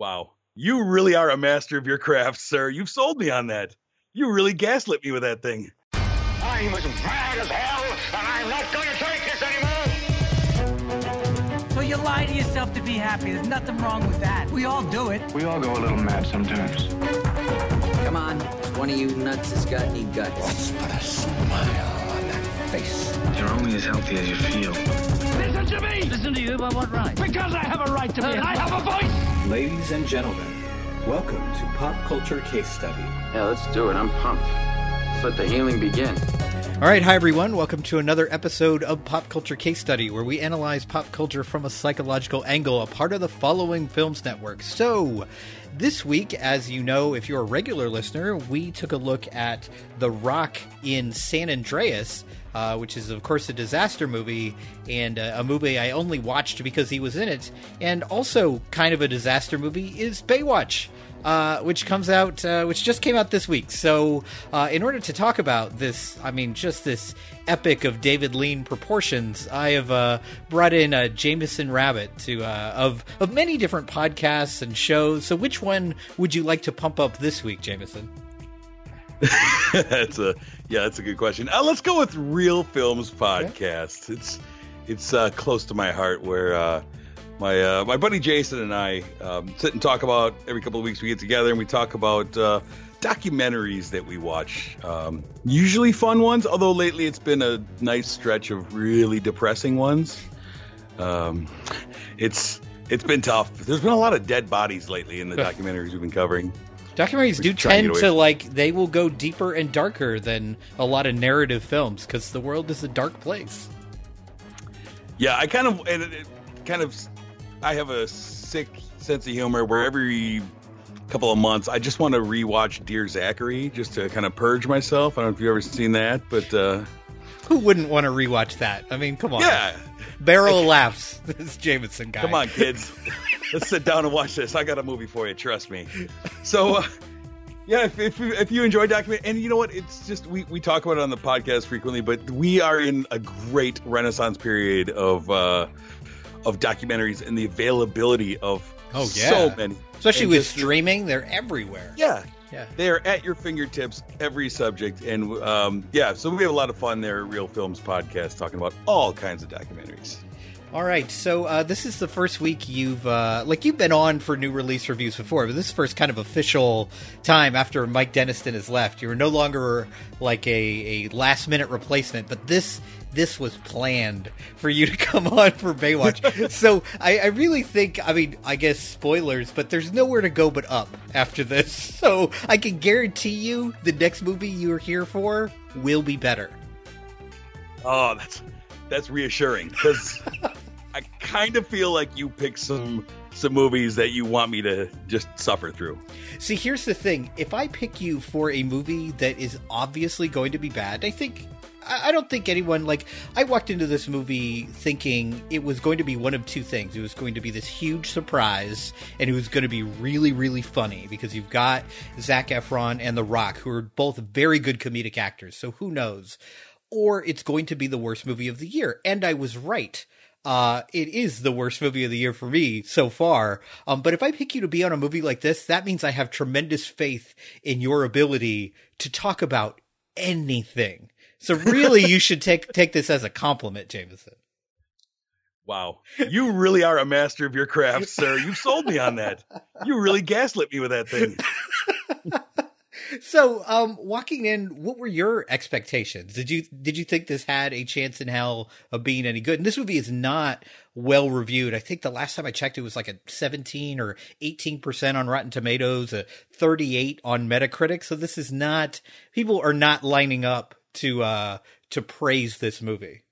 Wow. You really are a master of your craft, sir. You've sold me on that. You really gaslit me with that thing. I'm as mad as hell, and I'm not going to take this anymore. So you lie to yourself to be happy. There's nothing wrong with that. We all do it. We all go a little mad sometimes. Come on, one of you nuts has got any guts. Let's put a smile on that face. You're only as healthy as you feel. Listen to me! Listen to you about what right? Because I have a right to be, and I have a voice! Ladies and gentlemen, welcome to Pop Culture Case Study. Yeah, let's do it. I'm pumped. Let's let the healing begin. All right, hi everyone. Welcome to another episode of Pop Culture Case Study, where we analyze pop culture from a psychological angle, a part of the following films network. So, this week, as you know, if you're a regular listener, we took a look at The Rock in San Andreas. Uh, which is, of course, a disaster movie and uh, a movie I only watched because he was in it. And also, kind of a disaster movie is Baywatch. Uh, which comes out, uh, which just came out this week. So, uh, in order to talk about this, I mean, just this epic of David Lean proportions, I have uh, brought in uh, Jameson Rabbit to uh, of of many different podcasts and shows. So, which one would you like to pump up this week, Jameson? that's a yeah, that's a good question. Uh, let's go with Real Films Podcast. Okay. It's it's uh, close to my heart. Where uh, my uh, my buddy Jason and I um, sit and talk about every couple of weeks we get together and we talk about uh, documentaries that we watch. Um, usually fun ones, although lately it's been a nice stretch of really depressing ones. Um, it's it's been tough. There's been a lot of dead bodies lately in the documentaries we've been covering. Documentaries do tend to like they will go deeper and darker than a lot of narrative films because the world is a dark place. Yeah, I kind of and it, it kind of I have a sick sense of humor where every couple of months I just want to rewatch Dear Zachary just to kind of purge myself. I don't know if you've ever seen that, but uh, who wouldn't want to rewatch that? I mean, come on. Yeah. Barrel laughs. This Jameson guy. Come on, kids. Let's sit down and watch this. I got a movie for you. Trust me. So, uh, yeah, if, if, if you enjoy document, and you know what, it's just we, we talk about it on the podcast frequently, but we are in a great renaissance period of uh, of documentaries and the availability of oh yeah so many, especially and with just- streaming. They're everywhere. Yeah, Yeah. they are at your fingertips every subject, and um, yeah, so we have a lot of fun there. Real Films podcast talking about all kinds of documentaries. All right, so uh, this is the first week you've uh, like you've been on for new release reviews before, but this is the first kind of official time after Mike Deniston has left. You're no longer like a, a last minute replacement, but this this was planned for you to come on for Baywatch. so I, I really think, I mean, I guess spoilers, but there's nowhere to go but up after this. So I can guarantee you the next movie you're here for will be better. Oh, that's that's reassuring because I kind of feel like you picked some some movies that you want me to just suffer through. See, here's the thing. If I pick you for a movie that is obviously going to be bad, I think. I I don't think anyone, like, I walked into this movie thinking it was going to be one of two things. It was going to be this huge surprise, and it was going to be really, really funny because you've got Zac Efron and The Rock, who are both very good comedic actors. So who knows? Or it's going to be the worst movie of the year. And I was right uh, it is the worst movie of the year for me so far. Um, but if I pick you to be on a movie like this, that means I have tremendous faith in your ability to talk about anything. So really, you should take take this as a compliment, Jameson. Wow, you really are a master of your craft, sir. You've sold me on that. You really gaslit me with that thing. So, um, walking in, what were your expectations? Did you did you think this had a chance in hell of being any good? And this movie is not well reviewed. I think the last time I checked, it was like a seventeen or eighteen percent on Rotten Tomatoes, a thirty eight on Metacritic. So this is not people are not lining up to uh to praise this movie.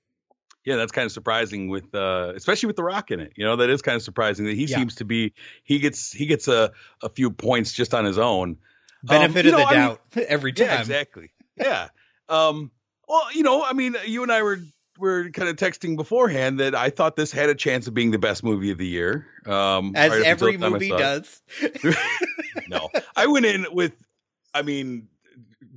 Yeah, that's kind of surprising with uh especially with the rock in it. You know, that is kind of surprising that he Yeah. seems to be he gets he gets a, a few points just on his own. Benefit Um, of know, the I mean- doubt every time. Yeah, exactly. Yeah. Um well, you know, I mean, you and I were were kind of texting beforehand that I thought this had a chance of being the best movie of the year. Um As right every the time I movie does. no, I went in with, I mean,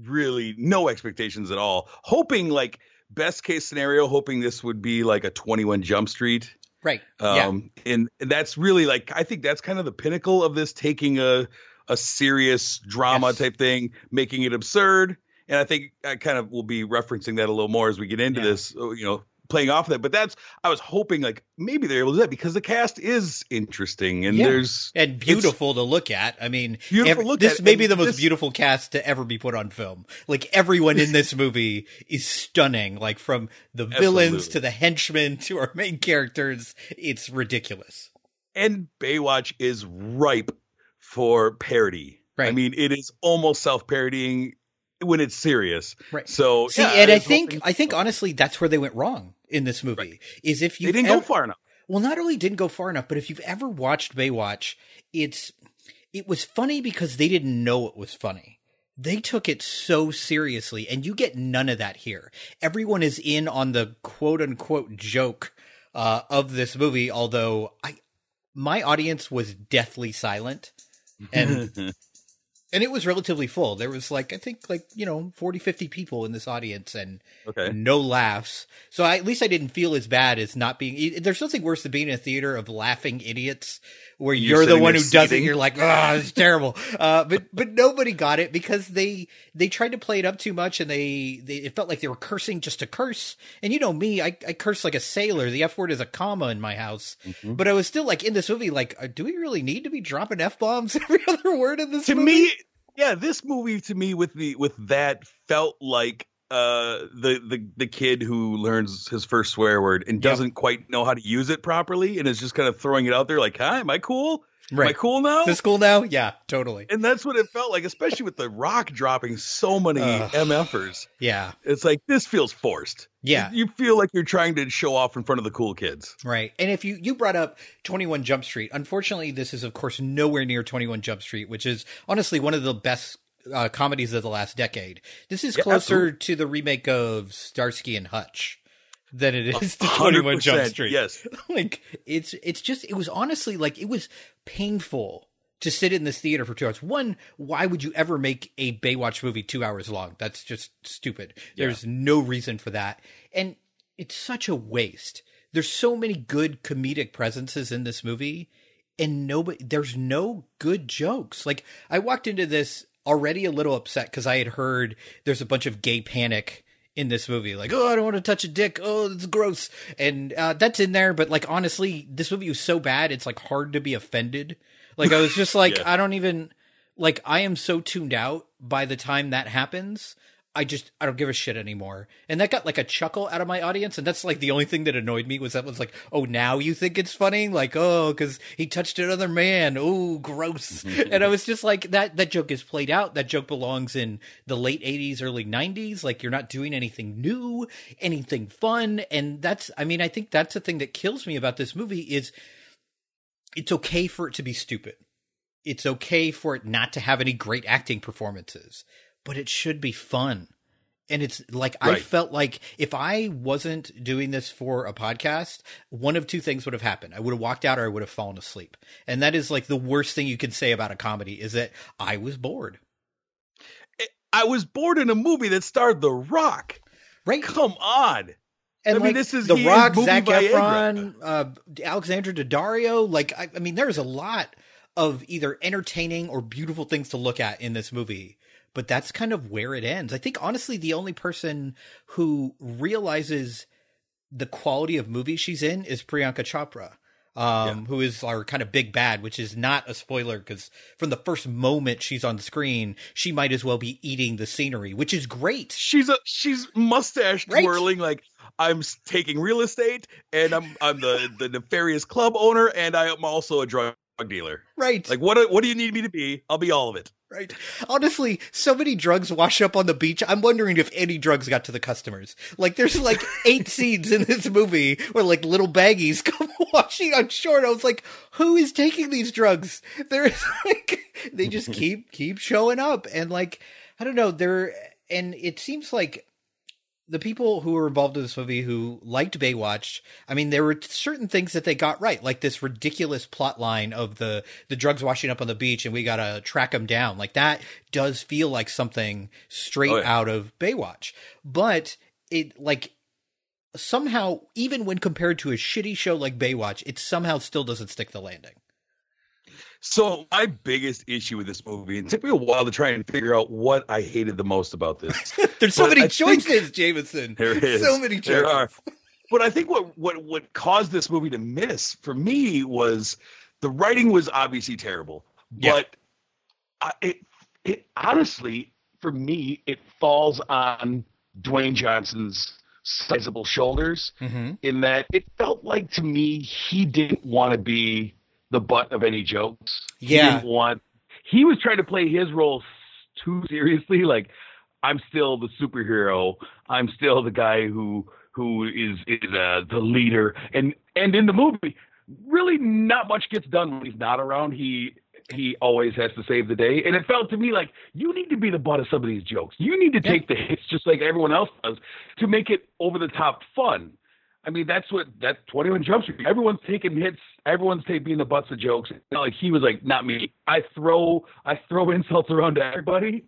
really no expectations at all. Hoping like best case scenario, hoping this would be like a 21 Jump Street. Right. yeah. Um, and that's really like I think that's kind of the pinnacle of this taking a a serious drama Yes. type thing, making it absurd. And I think I kind of will be referencing that a little more as we get into Yeah. this, uh, you know, playing off of that. But that's I was hoping like maybe they're able to do that because the cast is interesting and Yeah. there's and beautiful to look at. I mean, Beautiful look this at, may be and the most this- beautiful cast to ever be put on film. Like everyone in this movie is stunning. Like from the villains Absolutely. to the henchmen to our main characters, it's ridiculous. and Baywatch is ripe for parody. I mean, it is almost self parodying when it's serious. Right. So See, yeah, and I think I think honestly that's where they went wrong in this movie. Is if you they didn't go far enough. Well, not only didn't go far enough, but if you've ever watched Baywatch, it's it was funny because they didn't know it was funny. They took it so seriously, and you get none of that here. Everyone is in on the quote unquote joke uh, of this movie, although I my audience was deathly silent. And and it was relatively full. There was like I think like, you know, 40 50 people in this audience and Okay. no laughs. So I, at least I didn't feel as bad as not being. There's nothing worse than being in a theater of laughing idiots where You're you're, the one who does it. You're like, ah, it's terrible. Uh, but but nobody got it because they they tried to play it up too much and they, they it felt like they were cursing just to curse. And you know me, I, I curse like a sailor. The F word is a comma in my house. Mm-hmm. But I was still like in this movie, like, uh, do we really need to be dropping f bombs every other word in this to movie? me yeah this movie to me with the with that felt like uh the the the kid who learns his first swear word and doesn't quite know how to use it properly and is just kind of throwing it out there like hi am i cool am i cool now Is this cool now? Yeah, totally. and that's what it felt like especially with the rock dropping so many Ugh. mfers Yeah, it's like this feels forced Yeah. you feel like you're trying to show off in front of the cool kids Right. And if you you brought up 21 Jump Street, unfortunately this is of course nowhere near 21 Jump Street, which is honestly one of the best uh, comedies of the last decade. This is Yeah, closer absolutely. to the remake of Starsky and Hutch than it is to 21 Jump Street. yes like it's it's just it was honestly like it was painful to sit in this theater for two hours. One, why would you ever make a Baywatch movie two hours long? That's just stupid. There's no reason for that, and it's such a waste. There's so many good comedic presences in this movie, and nobody. There's no good jokes. Like I walked into this already a little upset because I had heard there's a bunch of gay panic in this movie. Like, oh, I don't want to touch a dick. Oh, it's gross. And uh, that's in there. But like, honestly, this movie was so bad. It's like hard to be offended. Like, I was just like, Yeah. I don't even like. I am so tuned out by the time that happens. I just I don't give a shit anymore. And that got like a chuckle out of my audience, and that's like the only thing that annoyed me was that was like, oh, now you think it's funny? Like, oh, because he touched another man. Oh, gross. and I was just like, that that joke is played out. That joke belongs in the late '80s, early '90s. Like, you're not doing anything new, anything fun, and that's. I mean, I think that's the thing that kills me about this movie is it's okay for it to be stupid. It's okay for it not to have any great acting performances, but it should be fun. And it's like I felt like if I wasn't doing this for a podcast, one of two things would have happened. I would have walked out or I would have fallen asleep. And that is like the worst thing you can say about a comedy is that I was bored. i was bored in a movie that starred the rock Right? come on And I mean, this is- The he is Rock, movie Zac. Efron, uh, Alexandra Daddario. Like, I, I mean, there's a lot of either entertaining or beautiful things to look at in this movie. But that's kind of where it ends. I think, honestly, the only person who realizes the quality of movie she's in is Priyanka Chopra, um, who is our kind of big bad, which is not a spoiler because from the first moment she's on the screen, she might as well be eating the scenery, which is great. she's a she's mustache Right. twirling like I'm taking real estate and I'm I'm the the nefarious club owner and I am also a drug dealer. Right. Like what do- what do you need me to be? I'll be all of it. Right. Honestly, so many drugs wash up on the beach. I'm wondering if any drugs got to the customers. Like, there's like eight scenes in this movie where like little baggies come washing on shore. And I was like, who is taking these drugs? There's like, they just keep, keep showing up. And like, I don't know, they're, and it seems like the people who were involved in this movie who liked Baywatch, I mean, there were certain things that they got right, like this ridiculous plot line of the the drugs washing up on the beach, and we gotta track them down. Like that does feel like something straight Oh, yeah. out of Baywatch, but it like somehow, even when compared to a shitty show like Baywatch, it somehow still doesn't stick the landing. So my biggest issue with this movie, and it took me a while to try and figure out what I hated the most about this. There's so many choices, Jameson. There is. So many choices. There are. But I think what what what caused this movie to miss for me was the writing was obviously terrible. Yeah. But I, it, it honestly, for me, it falls on Dwayne Johnson's sizable shoulders Mhm. in that it felt like to me he didn't want to be the butt of any jokes. He Yeah. didn't want. He was trying to play his role too seriously. Like I'm still the superhero. I'm still the guy who who is is uh, the leader. And and in the movie, really not much gets done when he's not around. He he always has to save the day. And it felt to me like you need to be the butt of some of these jokes. You need to take the hits just like everyone else does to make it over the top fun. I mean, that's what that 21 Jump Street. Everyone's taking hits. Everyone's taking the butts of jokes. Like he was like, not me. I throw I throw insults around to everybody,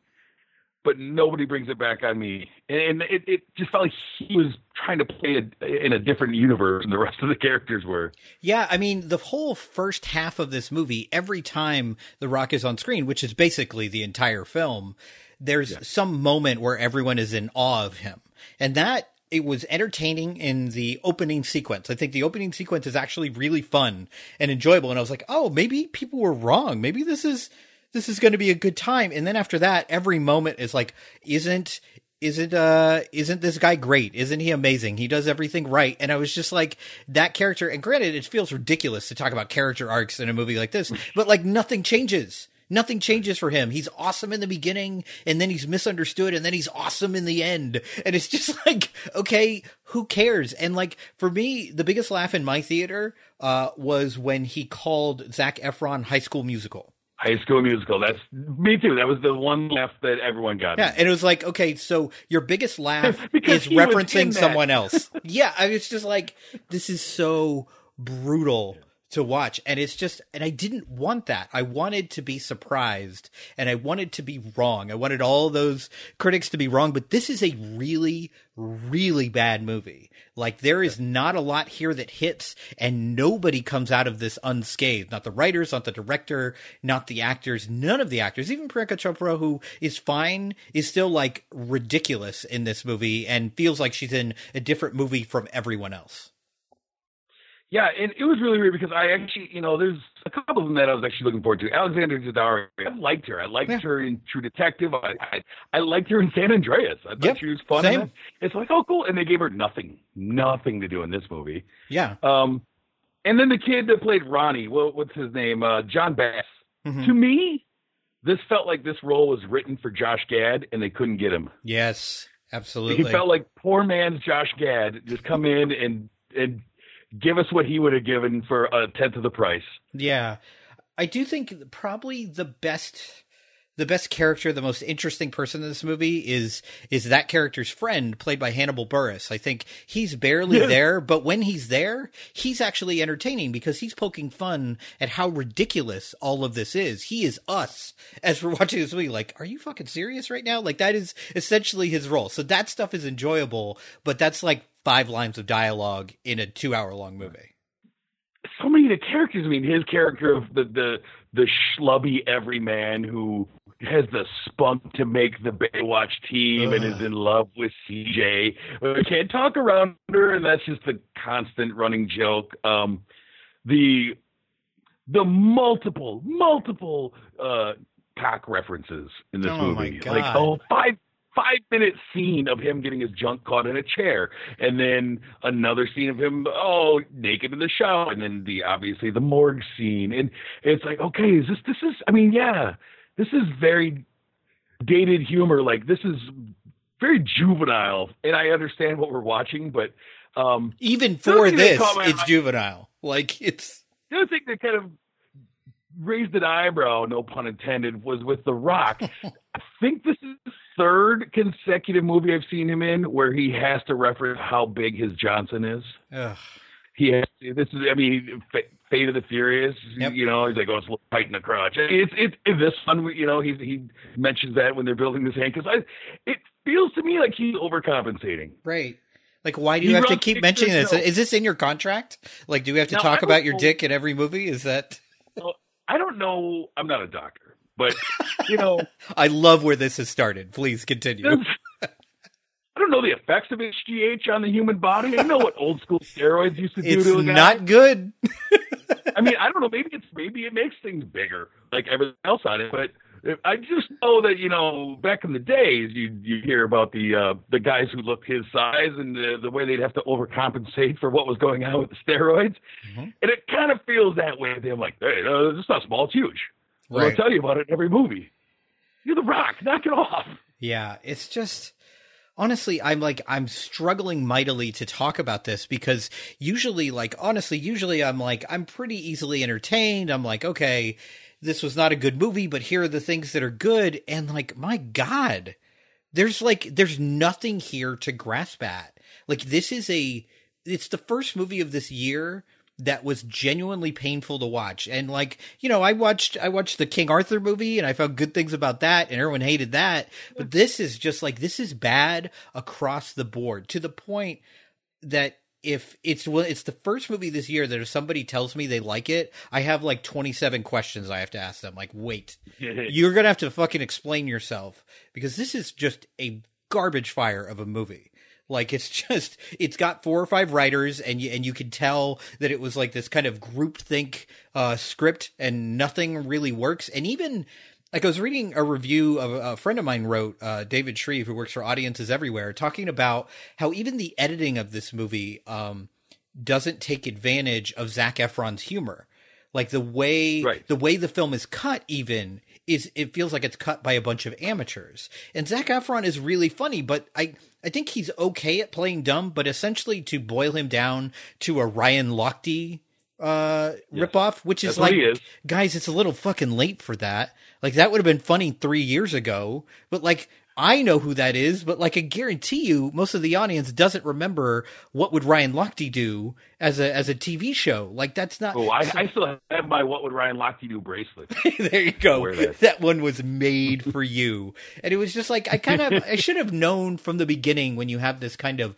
but nobody brings it back on me. And it, it just felt like he was trying to play a, in a different universe than the rest of the characters were. Yeah, I mean, the whole first half of this movie, every time The Rock is on screen, which is basically the entire film, there's some moment where everyone is in awe of him. And that it was entertaining in the opening sequence. I think the opening sequence is actually really fun and enjoyable. And I was like, oh, maybe people were wrong. Maybe this is this is going to be a good time. And then after that, every moment is like, isn't isn't uh isn't this guy great? Isn't he amazing? He does everything right. And I was just like that character and granted it feels ridiculous to talk about character arcs in a movie like this, but like nothing changes. Nothing changes for him. He's awesome in the beginning and then he's misunderstood and then he's awesome in the end. And it's just like, okay, who cares? And like for me, the biggest laugh in my theater uh was when he called Zac Efron High School Musical. High School Musical. That's me too. That was the one laugh that everyone got. Yeah, and it was like, okay, so your biggest laugh is he was in referencing someone else. yeah, I was just like, this is so brutal to watch, and it's just, and I didn't want that. I wanted to be surprised, and I wanted to be wrong. I wanted all those critics to be wrong, but this is a really, really bad movie. Like there is not a lot here that hits, and nobody comes out of this unscathed. Not the writers, not the director, not the actors, none of the actors. Even Priyanka Chopra, who is fine, is still like ridiculous in this movie and feels like she's in a different movie from everyone else. Yeah, and it was really weird because I actually, you know, there's a couple of them that I was actually looking forward to. Alexander Daddario, I liked her. I liked Yeah. her in True Detective. I, I I liked her in San Andreas. I thought Yep, she was fun. same. It's like, oh, cool. And they gave her nothing, nothing to do in this movie. Yeah. Um, and then the kid that played Ronnie, what, what's his name? Uh, Jon Bass. Mhm. To me, this felt like this role was written for Josh Gad, and they couldn't get him. Yes, absolutely. He felt like poor man's Josh Gad just come in and and give us what he would have given for a tenth of the price. Yeah. I do think probably the best the best character, the most interesting person in this movie is is that character's friend played by Hannibal Buress. I think he's barely Yeah. there, but when he's there, he's actually entertaining because he's poking fun at how ridiculous all of this is. He is us as we're watching this movie like, are you fucking serious right now? Like that is essentially his role. So that stuff is enjoyable, but that's like five lines of dialogue in a 2-hour long movie. So many of the characters. I mean, his character of the the the schlubby everyman who has the spunk to make the Baywatch team and is in love with CJ. Uh, Can't talk around her, and that's just the constant running joke. Um, the the multiple multiple uh, cock references in this Oh, movie, like oh five five minute scene of him getting his junk caught in a chair, and then another scene of him oh naked in the shower, and then the obviously the morgue scene, and it's like okay, is this this is I mean yeah, this is very dated humor, like this is very juvenile, and I understand what we're watching, but um, Even for this, it's juvenile. Like it's the other thing that kind of raised an eyebrow, no pun intended, was with The Rock. I think this is the third consecutive movie I've seen him in where he has to reference how big his Johnson is. ugh. He has to, this is, I mean, Fa- Fate of the Furious. Yep. You know, he's like, oh, it's tight in the crotch. It's it's in this one. You know, he he mentions that when they're building this hand because I, it feels to me like he's overcompensating. right. Like, why do you He have to keep mentioning this? Is this in your contract? Like, do we have to Now, talk about your dick in every movie? Is that? I don't know. I'm not a doctor, but you know, I love where this has started. Please continue. I don't know the effects of HGH on the human body. I know what old school steroids used to do It's to a guy. not good. I mean, I don't know. Maybe it's maybe it makes things bigger, like everything else on it. But I just know that you know, back in the days, you you hear about the uh, the guys who looked his size and the, the way they'd have to overcompensate for what was going on with the steroids, Mhm. and it kind of feels that way. I'm like, hey, no, it's not small; it's huge. Right. I'll tell you about it in every movie. You're the Rock. Knock it off. Yeah, it's just honestly I'm like I'm struggling mightily to talk about this because usually like honestly usually I'm like I'm pretty easily entertained. I'm like okay, this was not a good movie, but here are the things that are good and like my god. There's like there's nothing here to grasp at. Like this is a it's the first movie of this year that was genuinely painful to watch. And like, you know, I watched I watched the King Arthur movie and I found good things about that and everyone hated that. But this is just like this is bad across the board to the point that if it's well it's the first movie this year that if somebody tells me they like it, I have like 27 questions I have to ask them. Like, wait, you're going to have to fucking explain yourself because this is just a garbage fire of a movie. Like it's just it's got four or five writers and you and you can tell that it was like this kind of groupthink uh script and nothing really works and even like I was reading a review of a friend of mine wrote uh David Shreve who works for Audiences Everywhere talking about how even the editing of this movie um doesn't take advantage of Zac Efron's humor like the way Right. the way the film is cut even is it feels like it's cut by a bunch of amateurs and zac efron is really funny but i i think he's okay at playing dumb but essentially to boil him down to a ryan lochte uh ripoff which is That's like is. guys it's a little fucking late for that like that would have been funny three years ago but like I know who that is, but like I guarantee you, most of the audience doesn't remember what would Ryan Lochte do as a as a TV show. Like that's not. Oh, I, I still have my "What Would Ryan Lochte Do" bracelet. there you go. That. That one was made for you. And it was just like I kind of I should have known from the beginning when you have this kind of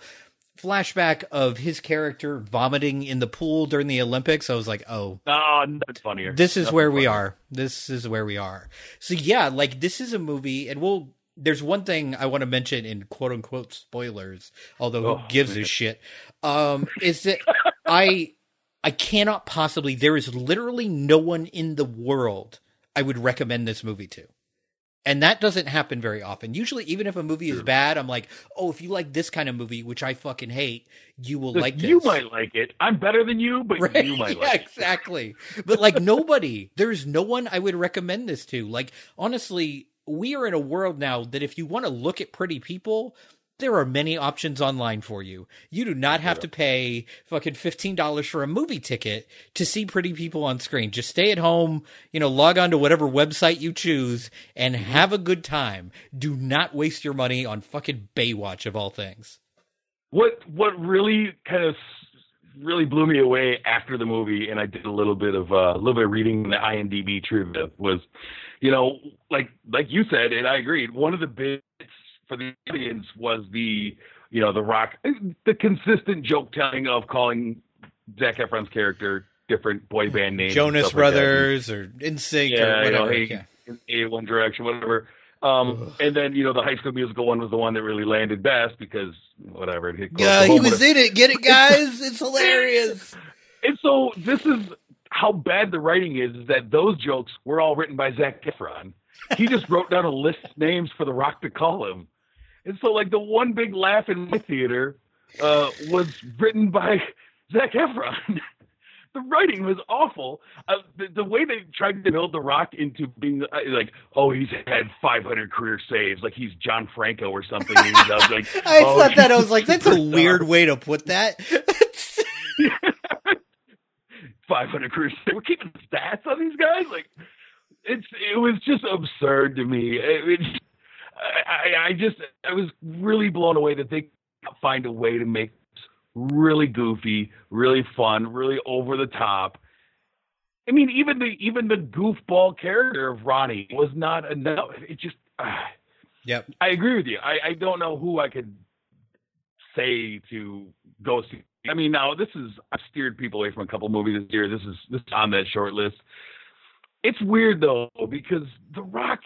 flashback of his character vomiting in the pool during the Olympics. I was like, "Oh, nothing funnier. this is Nothing where we are. This is where we are." So yeah, like this is a movie and we'll there's one thing I want to mention in quote unquote spoilers, although who Oh, gives a shit? Um, is that I I cannot possibly there is literally no one in the world I would recommend this movie to. And that doesn't happen very often. Usually, even if a movie is bad, I'm like, oh, if you like this kind of movie, which I fucking hate, you will like this. you might like it. I'm better than you, but Right? you might yeah, like it. exactly. But like nobody, there's no one I would recommend this to. Like honestly, we are in a world now that if you want to look at pretty people, there are many options online for you. You do not have to pay fucking $15 for a movie ticket to see pretty people on screen. Just stay at home, you know, log on to whatever website you choose and Mm-hmm. have a good time. Do not waste your money on fucking Baywatch of all things. What what really kind of really blew me away after the movie, and I did a little bit of uh, a little bit of reading the IMDb trivia was, you know, like like you said, and I agreed. One of the bits for the audience was the you know the rock, the consistent joke telling of calling Zac Efron's character different boy band names, Jonas stuff like. Brothers or NSYNC yeah, or you know, whatever. hey, yeah. A One Direction, whatever. Um, and then you know the High School Musical one was the one that really landed best because whatever it hit Yeah, he was in it. Get it, guys? It's hilarious. And so this is how bad the writing is: is that those jokes were all written by Zac Efron. He just wrote down a list of names for The Rock to call him. And so, like the one big laugh in my theater uh, was written by Zac Efron. the writing was awful. Uh, the, the way they tried to build The Rock into being uh, like, oh, he's had 500 career saves, like he's John Franco or something. And I was like, I oh, thought that I was like, that's a weird way to put that. 500 career saves. We're keeping stats on these guys. Like, it's it was just absurd to me. It, it, I, I just I was really blown away that they find a way to make this really goofy, really fun, really over the top. I mean, even the even the goofball character of Ronnie was not enough. It just. ah. yep. I agree with you. I, I don't know who I could say to go see. I mean, now this is I've steered people away from a couple movies this year. This is this is on that short list. It's weird though because The Rock,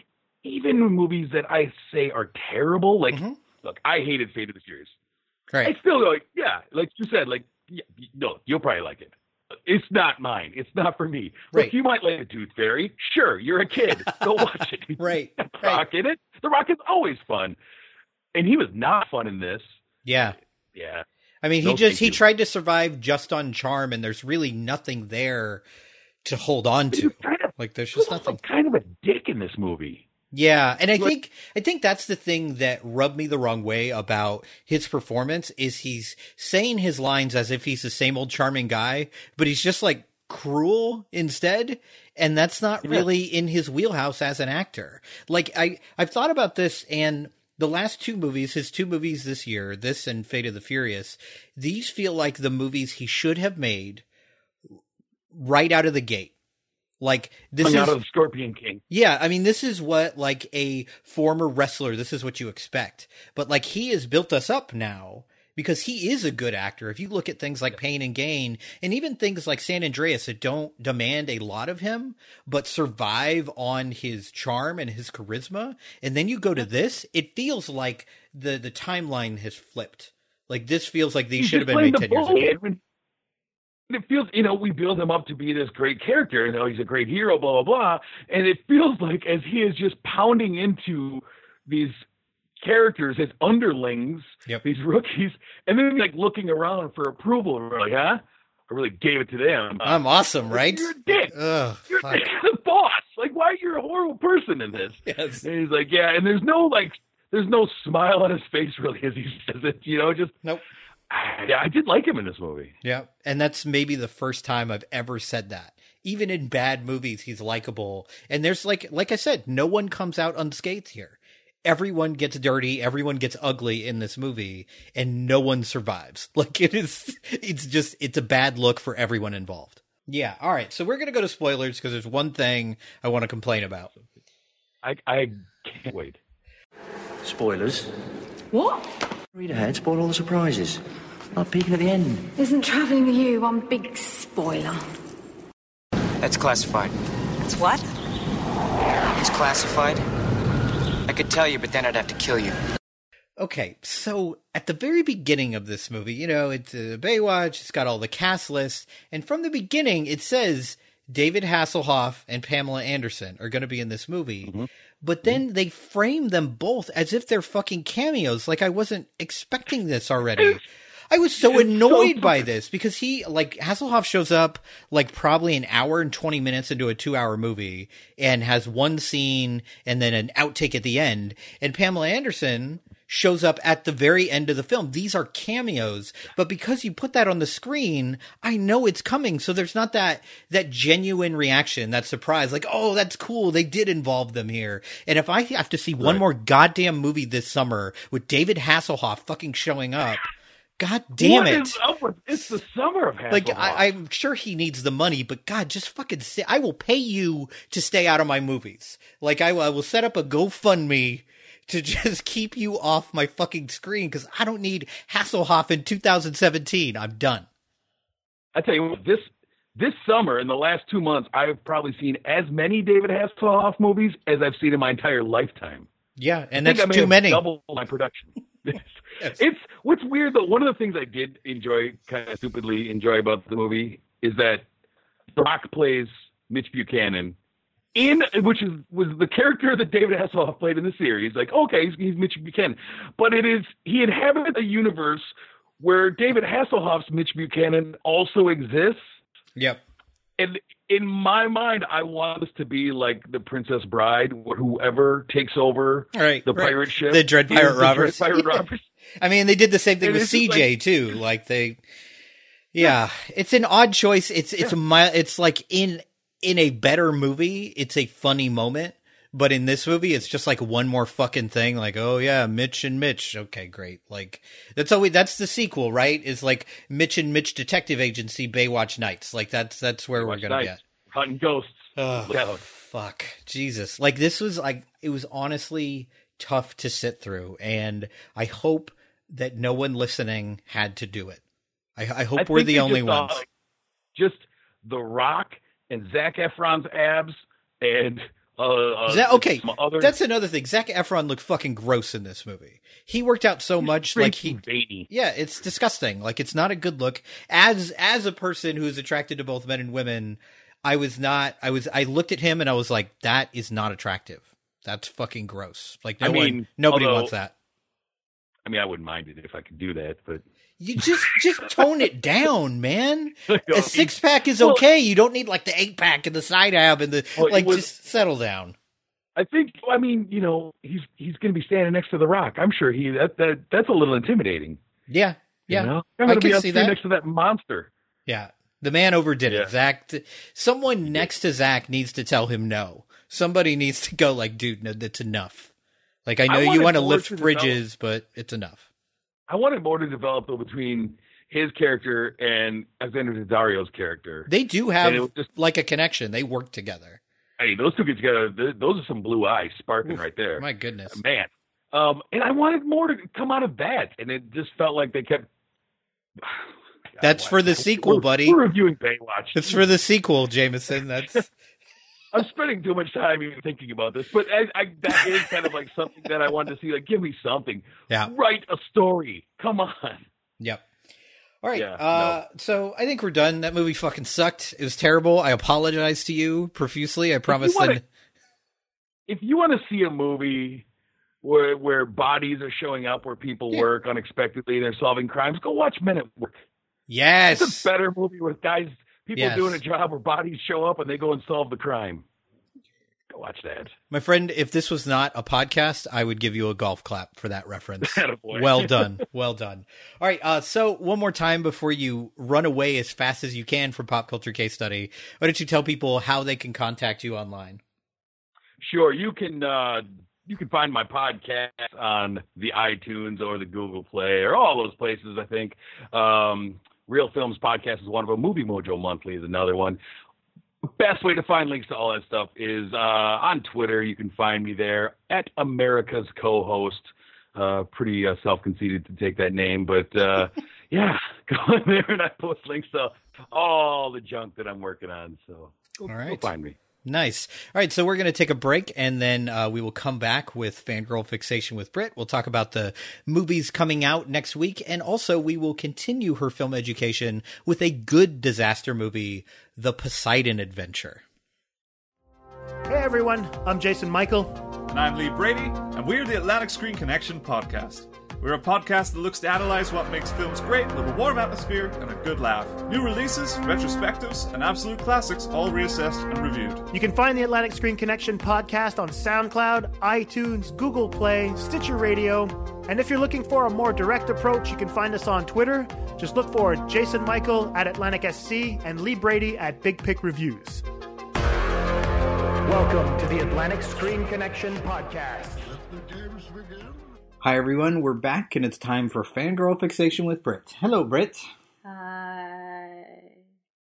even movies that I say are terrible, like Mhm. look, I hated Fate of the Furious. I Right. still go, like, yeah, like you said, like yeah, no, you'll probably like it. It's not mine. It's not for me. Right. Look, you might like the Tooth Fairy. Sure, you're a kid. Go watch it. Right. The Rock in it. The Rock is always fun, and he was not fun in this. Yeah. Yeah, I mean, he No, just he you. tried to survive just on charm, and there's really nothing there to hold on to. kind of, Like, there's just nothing. kind of a dick in this movie. Yeah, and I think I think that's the thing that rubbed me the wrong way about his performance is he's saying his lines as if he's the same old charming guy, but he's just like cruel instead, and that's not Yeah. really in his wheelhouse as an actor. Like I I've thought about this and the last two movies, his two movies this year, this and Fate of the Furious, these feel like the movies he should have made right out of the gate. Like this Coming is out of the Scorpion King. yeah, I mean, this is what like a former wrestler. This is what you expect. But like he has built us up now because he is a good actor. If you look at things like Pain and Gain, and even things like San Andreas that don't demand a lot of him, but survive on his charm and his charisma, and then you go to this, it feels like the the timeline has flipped. Like this feels like these should have been made ten the years bully. ago. And it feels, you know, we build him up to be this great character, you know, he's a great hero, blah blah blah. And it feels like as he is just pounding into these characters as underlings, Yep. these rookies, and then like looking around for approval. We're like, huh? I really gave it to them. I'm awesome, right? You're a dick. Ugh, You're fuck. the boss. Like, why are you're a horrible person in this? Yes. And he's like, yeah. And there's no like, there's no smile on his face really as he says it. You know, just Nope. Yeah. I did like him in this movie. Yeah. And that's maybe the first time I've ever said that. Even in bad movies, he's likable. And there's like, like I said, no one comes out unscathed here. Everyone gets dirty. Everyone gets ugly in this movie and no one survives. Like it is, it's just, it's a bad look for everyone involved. Yeah. All right. So we're going to go to spoilers because there's one thing I want to complain about. I I can't wait. Spoilers. What? Read ahead, spoil all the surprises. Not peeking at the end. Isn't travelling with you one big spoiler? That's classified. It's what? It's classified. I could tell you, but then I'd have to kill you. Okay, so at the very beginning of this movie, you know, it's uh, Baywatch, it's got all the cast lists, and from the beginning it says David Hasselhoff and Pamela Anderson are going to be in this movie. But then they frame them both as if they're fucking cameos. Like I wasn't expecting this already. I was so annoyed by this because he like Hasselhoff shows up like probably an hour and 20 minutes into a 2-hour movie and has one scene and then an outtake at the end and Pamela Anderson shows up at the very end of the film. These are cameos, but because you put that on the screen, I know it's coming. So there's not that that genuine reaction, that surprise like, "Oh, that's cool. They did involve them here." And if I have to see one Right. more goddamn movie this summer with David Hasselhoff fucking showing up, God damn What it. with? It's the summer of Hasselhoff. Like I, I'm sure he needs the money, but God, just fucking say I will pay you to stay out of my movies. Like I, I will set up a GoFundMe to just keep you off my fucking screen because I don't need Hasselhoff in 2017. I'm done. I tell you what, this this summer in the last two months, I've probably seen as many David Hasselhoff movies as I've seen in my entire lifetime. Yeah, and I that's I too many. Double my production. It's what's weird though. One of the things I did enjoy, kind of stupidly enjoy about the movie, is that The Rock plays Mitch Buchanan in which is was the character that David Hasselhoff played in the series. Like, okay, he's, he's Mitch Buchanan, but it is he inhabits a universe where David Hasselhoff's Mitch Buchanan also exists. Yep. And in my mind, I want this to be like the Princess Bride, whoever takes over Right, the right. pirate ship, The Dread Pirate Roberts. Dread Pirate Yeah. Robbers. I mean, they did the same thing And with CJ like- too. Like they, yeah, it's an odd choice. It's it's a mile. it's like in in a better movie, it's a funny moment. But in this movie, it's just like one more fucking thing. Like, oh yeah, Mitch and Mitch. Okay, great. Like that's always that's the sequel, right? Is like Mitch and Mitch Detective Agency Baywatch Nights. Like that's that's where we're gonna Nights, get. hunting ghosts. Oh, fuck. Jesus. Like this was like it was honestly tough to sit through and I hope that no one listening had to do it. I, I hope I we're the only saw, ones. like, just The Rock and Zac Efron's abs and uh, uh, Za- okay, other that's another thing. Zach Efron looked fucking gross in this movie. He worked out so much, like he, veiny. yeah, it's disgusting. Like it's not a good look. As as a person who's attracted to both men and women, I was not. I was. I looked at him and I was like, that is not attractive. That's fucking gross. Like no I one, mean, nobody although- wants that. I mean, I wouldn't mind it if I could do that, but You just just tone it down, man. A oh, six pack is Well- okay. You don't need like the eight pack and the side ab and the Well, like. was- just settle down. I think I mean, you know, he's he's going to be standing next to The Rock. I'm sure he that that that's a little intimidating. Yeah, yeah. You know? I'm I going to be can up see that. next to that monster. Yeah. The man overdid Yeah. it. Zac, someone next to Zac needs to tell him no. Somebody needs to go like, dude, no, that's enough. Like, I know I you want to lift to develop. bridges, but it's enough. I wanted more to develop though between his character and Alexander Daddario's character. They do have just- like a connection. They work together. Hey, those two get together. th- Those are some blue eyes sparking right there. My goodness. man. Um, and I wanted more to come out of that, and it just felt like they kept. That's for the sequel, We're- buddy. We're reviewing Baywatch. It's for the sequel, Jameson. That's I'm spending too much time even thinking about this, but I, I, that is kind of like something that I wanted to see. Like, give me something. Yeah. Write a story. Come on. Yep. All right. Yeah, uh, So I think we're done. That movie fucking sucked. It was terrible. I apologize to you profusely. I promise. If you want to see a movie where where bodies are showing up, where people Yeah. work unexpectedly, and they're solving crimes, go watch Men at Work. yes. It's a better movie with guys, people Yes. doing a job where bodies show up and they go and solve the crime. Go watch that. My friend, if this was not a podcast, I would give you a golf clap for that reference. Well done. Well done. All right. Uh, so, one more time before you run away as fast as you can from Pop Culture Case Study, why don't you tell people how they can contact you online? Sure, you can uh, you can find my podcast on the iTunes or the Google Play or all those places. I think um, Real Films Podcast is one of them. Movie Mojo Monthly is another one. Best way to find links to all that stuff is uh, on Twitter. You can find me there at America's Co-host. Uh, pretty uh, self-conceited to take that name, but uh, yeah, go in there and I post links to all the junk that I'm working on. So go, All right. go find me. Nice. All right, so we're going to take a break and then uh, we will come back with Fangirl Fixation with Britt. We'll talk about the movies coming out next week and also we will continue her film education with a good disaster movie, The Poseidon Adventure. Hey everyone, I'm Jason Michael. And I'm Lee Brady, and we're the Atlantic Screen Connection podcast. We're a podcast that looks to analyze what makes films great with a warm atmosphere and a good laugh. New releases, retrospectives, and absolute classics all reassessed and reviewed. You can find the Atlantic Screen Connection podcast on SoundCloud, iTunes, Google Play, Stitcher Radio, and if you're looking for a more direct approach, you can find us on Twitter. Just look for Jason Michael at Atlantic SC and Lee Brady at Big Pick Reviews. Welcome to the Atlantic Screen Connection podcast. Hi everyone, we're back and it's time for Fangirl Fixation with Britt. Hello Britt. Hi.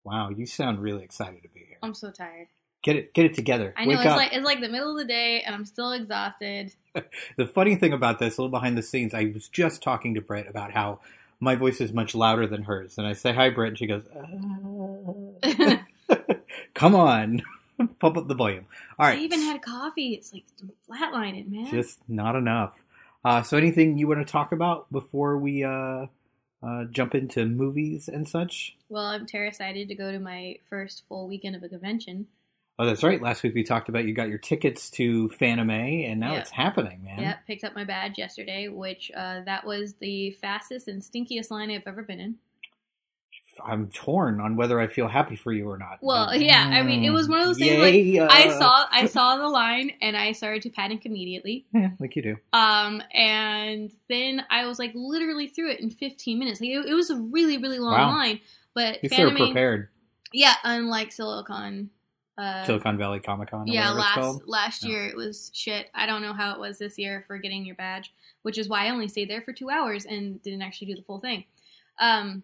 Wow, you sound really excited to be here. I'm so tired. Get it get it together. I know Wake it's up. like it's like the middle of the day and I'm still exhausted. The funny thing about this, a little behind the scenes, I was just talking to Britt about how my voice is much louder than hers. And I say, Hi, Britt. And she goes, uh, Come on, pump up the volume. All right. I even had coffee. It's like flatlining, man. Just not enough. Uh, so, anything you want to talk about before we uh, uh, jump into movies and such? Well, I'm terrified to go to my first full weekend of a convention. Oh, that's right. Last week we talked about you got your tickets to Fanime, and now Yep. it's happening, man. Yep, picked up my badge yesterday, which uh, that was the fastest and stinkiest line I've ever been in. I'm torn on whether I feel happy for you or not. Well, yeah, I mean, it was one of those things Yay, like I uh, saw I saw the line and I started to panic immediately. Yeah, like you do. Um, and then I was like literally through it in 15 minutes. Like it, it was a really, really long Wow. line, but You Fanime- prepared. Yeah, unlike Silicon. Uh, Silicon Valley Comic Con. yeah, last last year it was shit. I don't know how it was this year for getting your badge, which is why I only stayed there for two hours and didn't actually do the full thing. Um,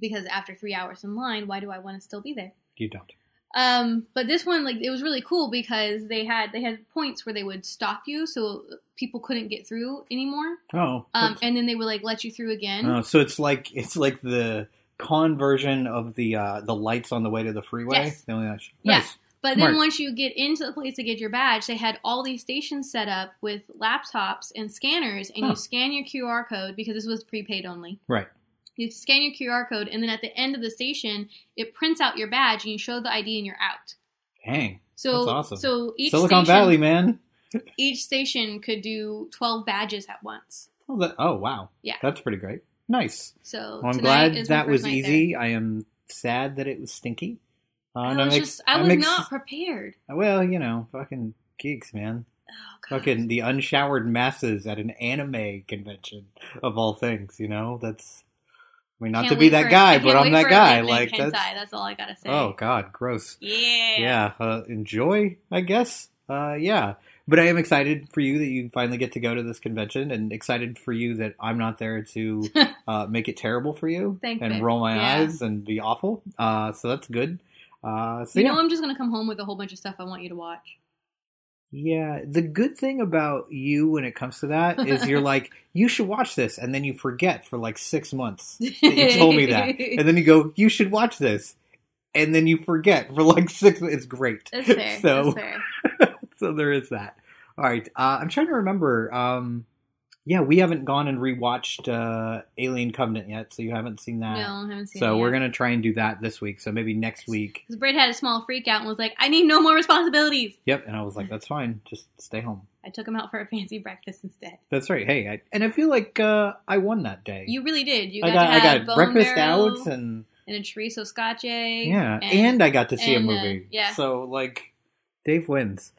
because after three hours in line, why do I want to still be there? You don't. Um, but this one, like, it was really cool because they had they had points where they would stop you, so people couldn't get through anymore. Oh, Um, and then they would like let you through again. oh, so it's like it's like the con version of the uh, the lights on the way to the freeway. Yes. The only nice. Yeah. But then once you get into the place to get your badge, they had all these stations set up with laptops and scanners, and Huh. you scan your QR code because this was prepaid only. Right. You scan your QR code, and then at the end of the station, it prints out your badge, and you show the ID, and you're out. Dang. So, That's awesome. so each Silicon station, Valley, man. each station could do twelve badges at once. Oh, that, oh wow. Yeah. That's pretty great. Nice. So Well, I'm glad that was easy. I am sad that it was stinky. Uh, I was I'm ex- just, I I'm was ex- not prepared. Well, you know, fucking geeks, man. fucking the unshowered masses at an anime convention of all things. You know, that's. I mean, not to be that for- guy, but I'm that guy. Like that's. that's all I gotta say. Oh God, gross. Yeah. Yeah. Uh, enjoy, I guess. Uh, yeah. But I am excited for you that you finally get to go to this convention, and excited for you that I'm not there to uh, make it terrible for you Thanks, and roll my Yeah. eyes and be awful. Uh, so that's good. Uh, so You yeah. know, I'm just gonna come home with a whole bunch of stuff I want you to watch. Yeah, the good thing about you when it comes to that is you're like, you should watch this, and then you forget for like six months that you told me that, and then you go, you should watch this, and then you forget for like six. It's great. That's fair. So, That's fair. so there is that. All right, uh, I'm trying to remember. Um, yeah, we haven't gone and rewatched uh, Alien Covenant yet, so you haven't seen that. No, I haven't seen So we're yet. gonna try and do that this week. So maybe next week. Because Britt had a small freak out and was like, I need no more responsibilities. Yep. And I was like, that's fine. Just stay home. I took him out for a fancy breakfast instead. That's right. Hey, I, and I feel like uh, I won that day. You really did. You I got, got to I got breakfast out and and a chorizo scotch egg. yeah, and, I got to see and, a uh, movie. yeah. So like, Dave wins.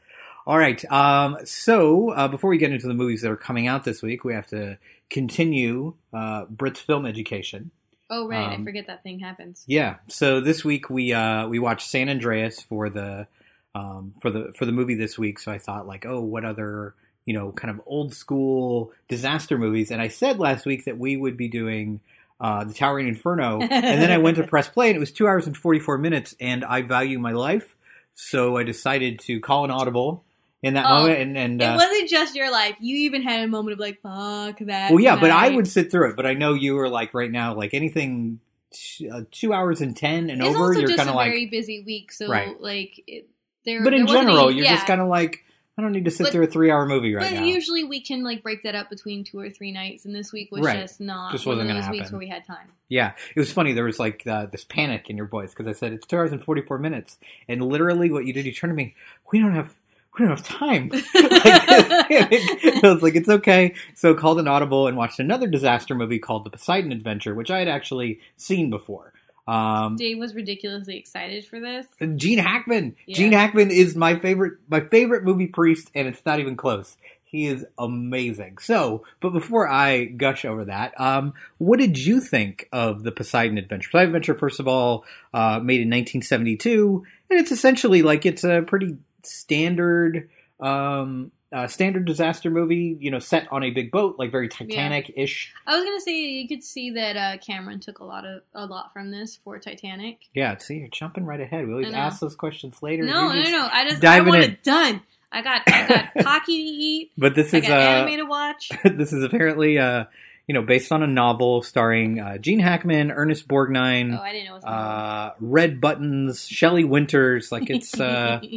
All right. Um. So uh, before we get into the movies that are coming out this week, we have to continue uh, Britt's film education. oh right, I um, forget that thing happens. Yeah. So this week we uh, we watched San Andreas for the um, for the for the movie this week. So I thought like, oh, what other you know kind of old school disaster movies? And I said last week that we would be doing uh, the Towering Inferno, and then I went to press play, and it was two hours and forty four minutes. And I value my life, so I decided to call an audible in that Oh, moment. And, and it uh, wasn't just your life. You even had a moment of like, fuck that. well, yeah, but I would sit through it. But I know you were like right now, like anything. t- Uh, two hours and ten and It's over, you're kind of like very busy week, so Right. like, it, there. But in there general, any- you're yeah. just kind of like, I don't need to sit But- through a three hour movie right but now. usually we can like break that up between two or three nights, and this week was Right. just not Just wasn't of gonna weeks happen. where we had time. yeah, it was funny. There was like uh, this panic in your voice because I said it's two hours and forty four minutes, and literally what you did, you turned to me. We don't have. We don't have time. like, I was like, it's okay. So called an audible and watched another disaster movie called The Poseidon Adventure, which I had actually seen before. Um, Dave was ridiculously excited for this. Gene Hackman. Yeah. Gene Hackman is my favorite my favorite movie priest, and it's not even close. He is amazing. So, but before I gush over that, um, what did you think of the Poseidon Adventure? Poseidon Adventure, first of all, uh, made in 1972, and it's essentially like it's a pretty standard, um, uh, standard disaster movie. You know, set on a big boat, like very Titanic ish. I was gonna say you could see that uh, Cameron took a lot of a lot from this for Titanic. Yeah. See, you're jumping right ahead. We always I know. ask those questions later. No, You're no, no. I just I diving want in. it done. I got I got hockey to eat. But this I is got uh, anime to watch. this is apparently uh, you know based on a novel starring uh, Gene Hackman, Ernest Borgnine, Oh, I didn't know it was uh, Red Buttons, Shelley Winters. Like it's. Uh,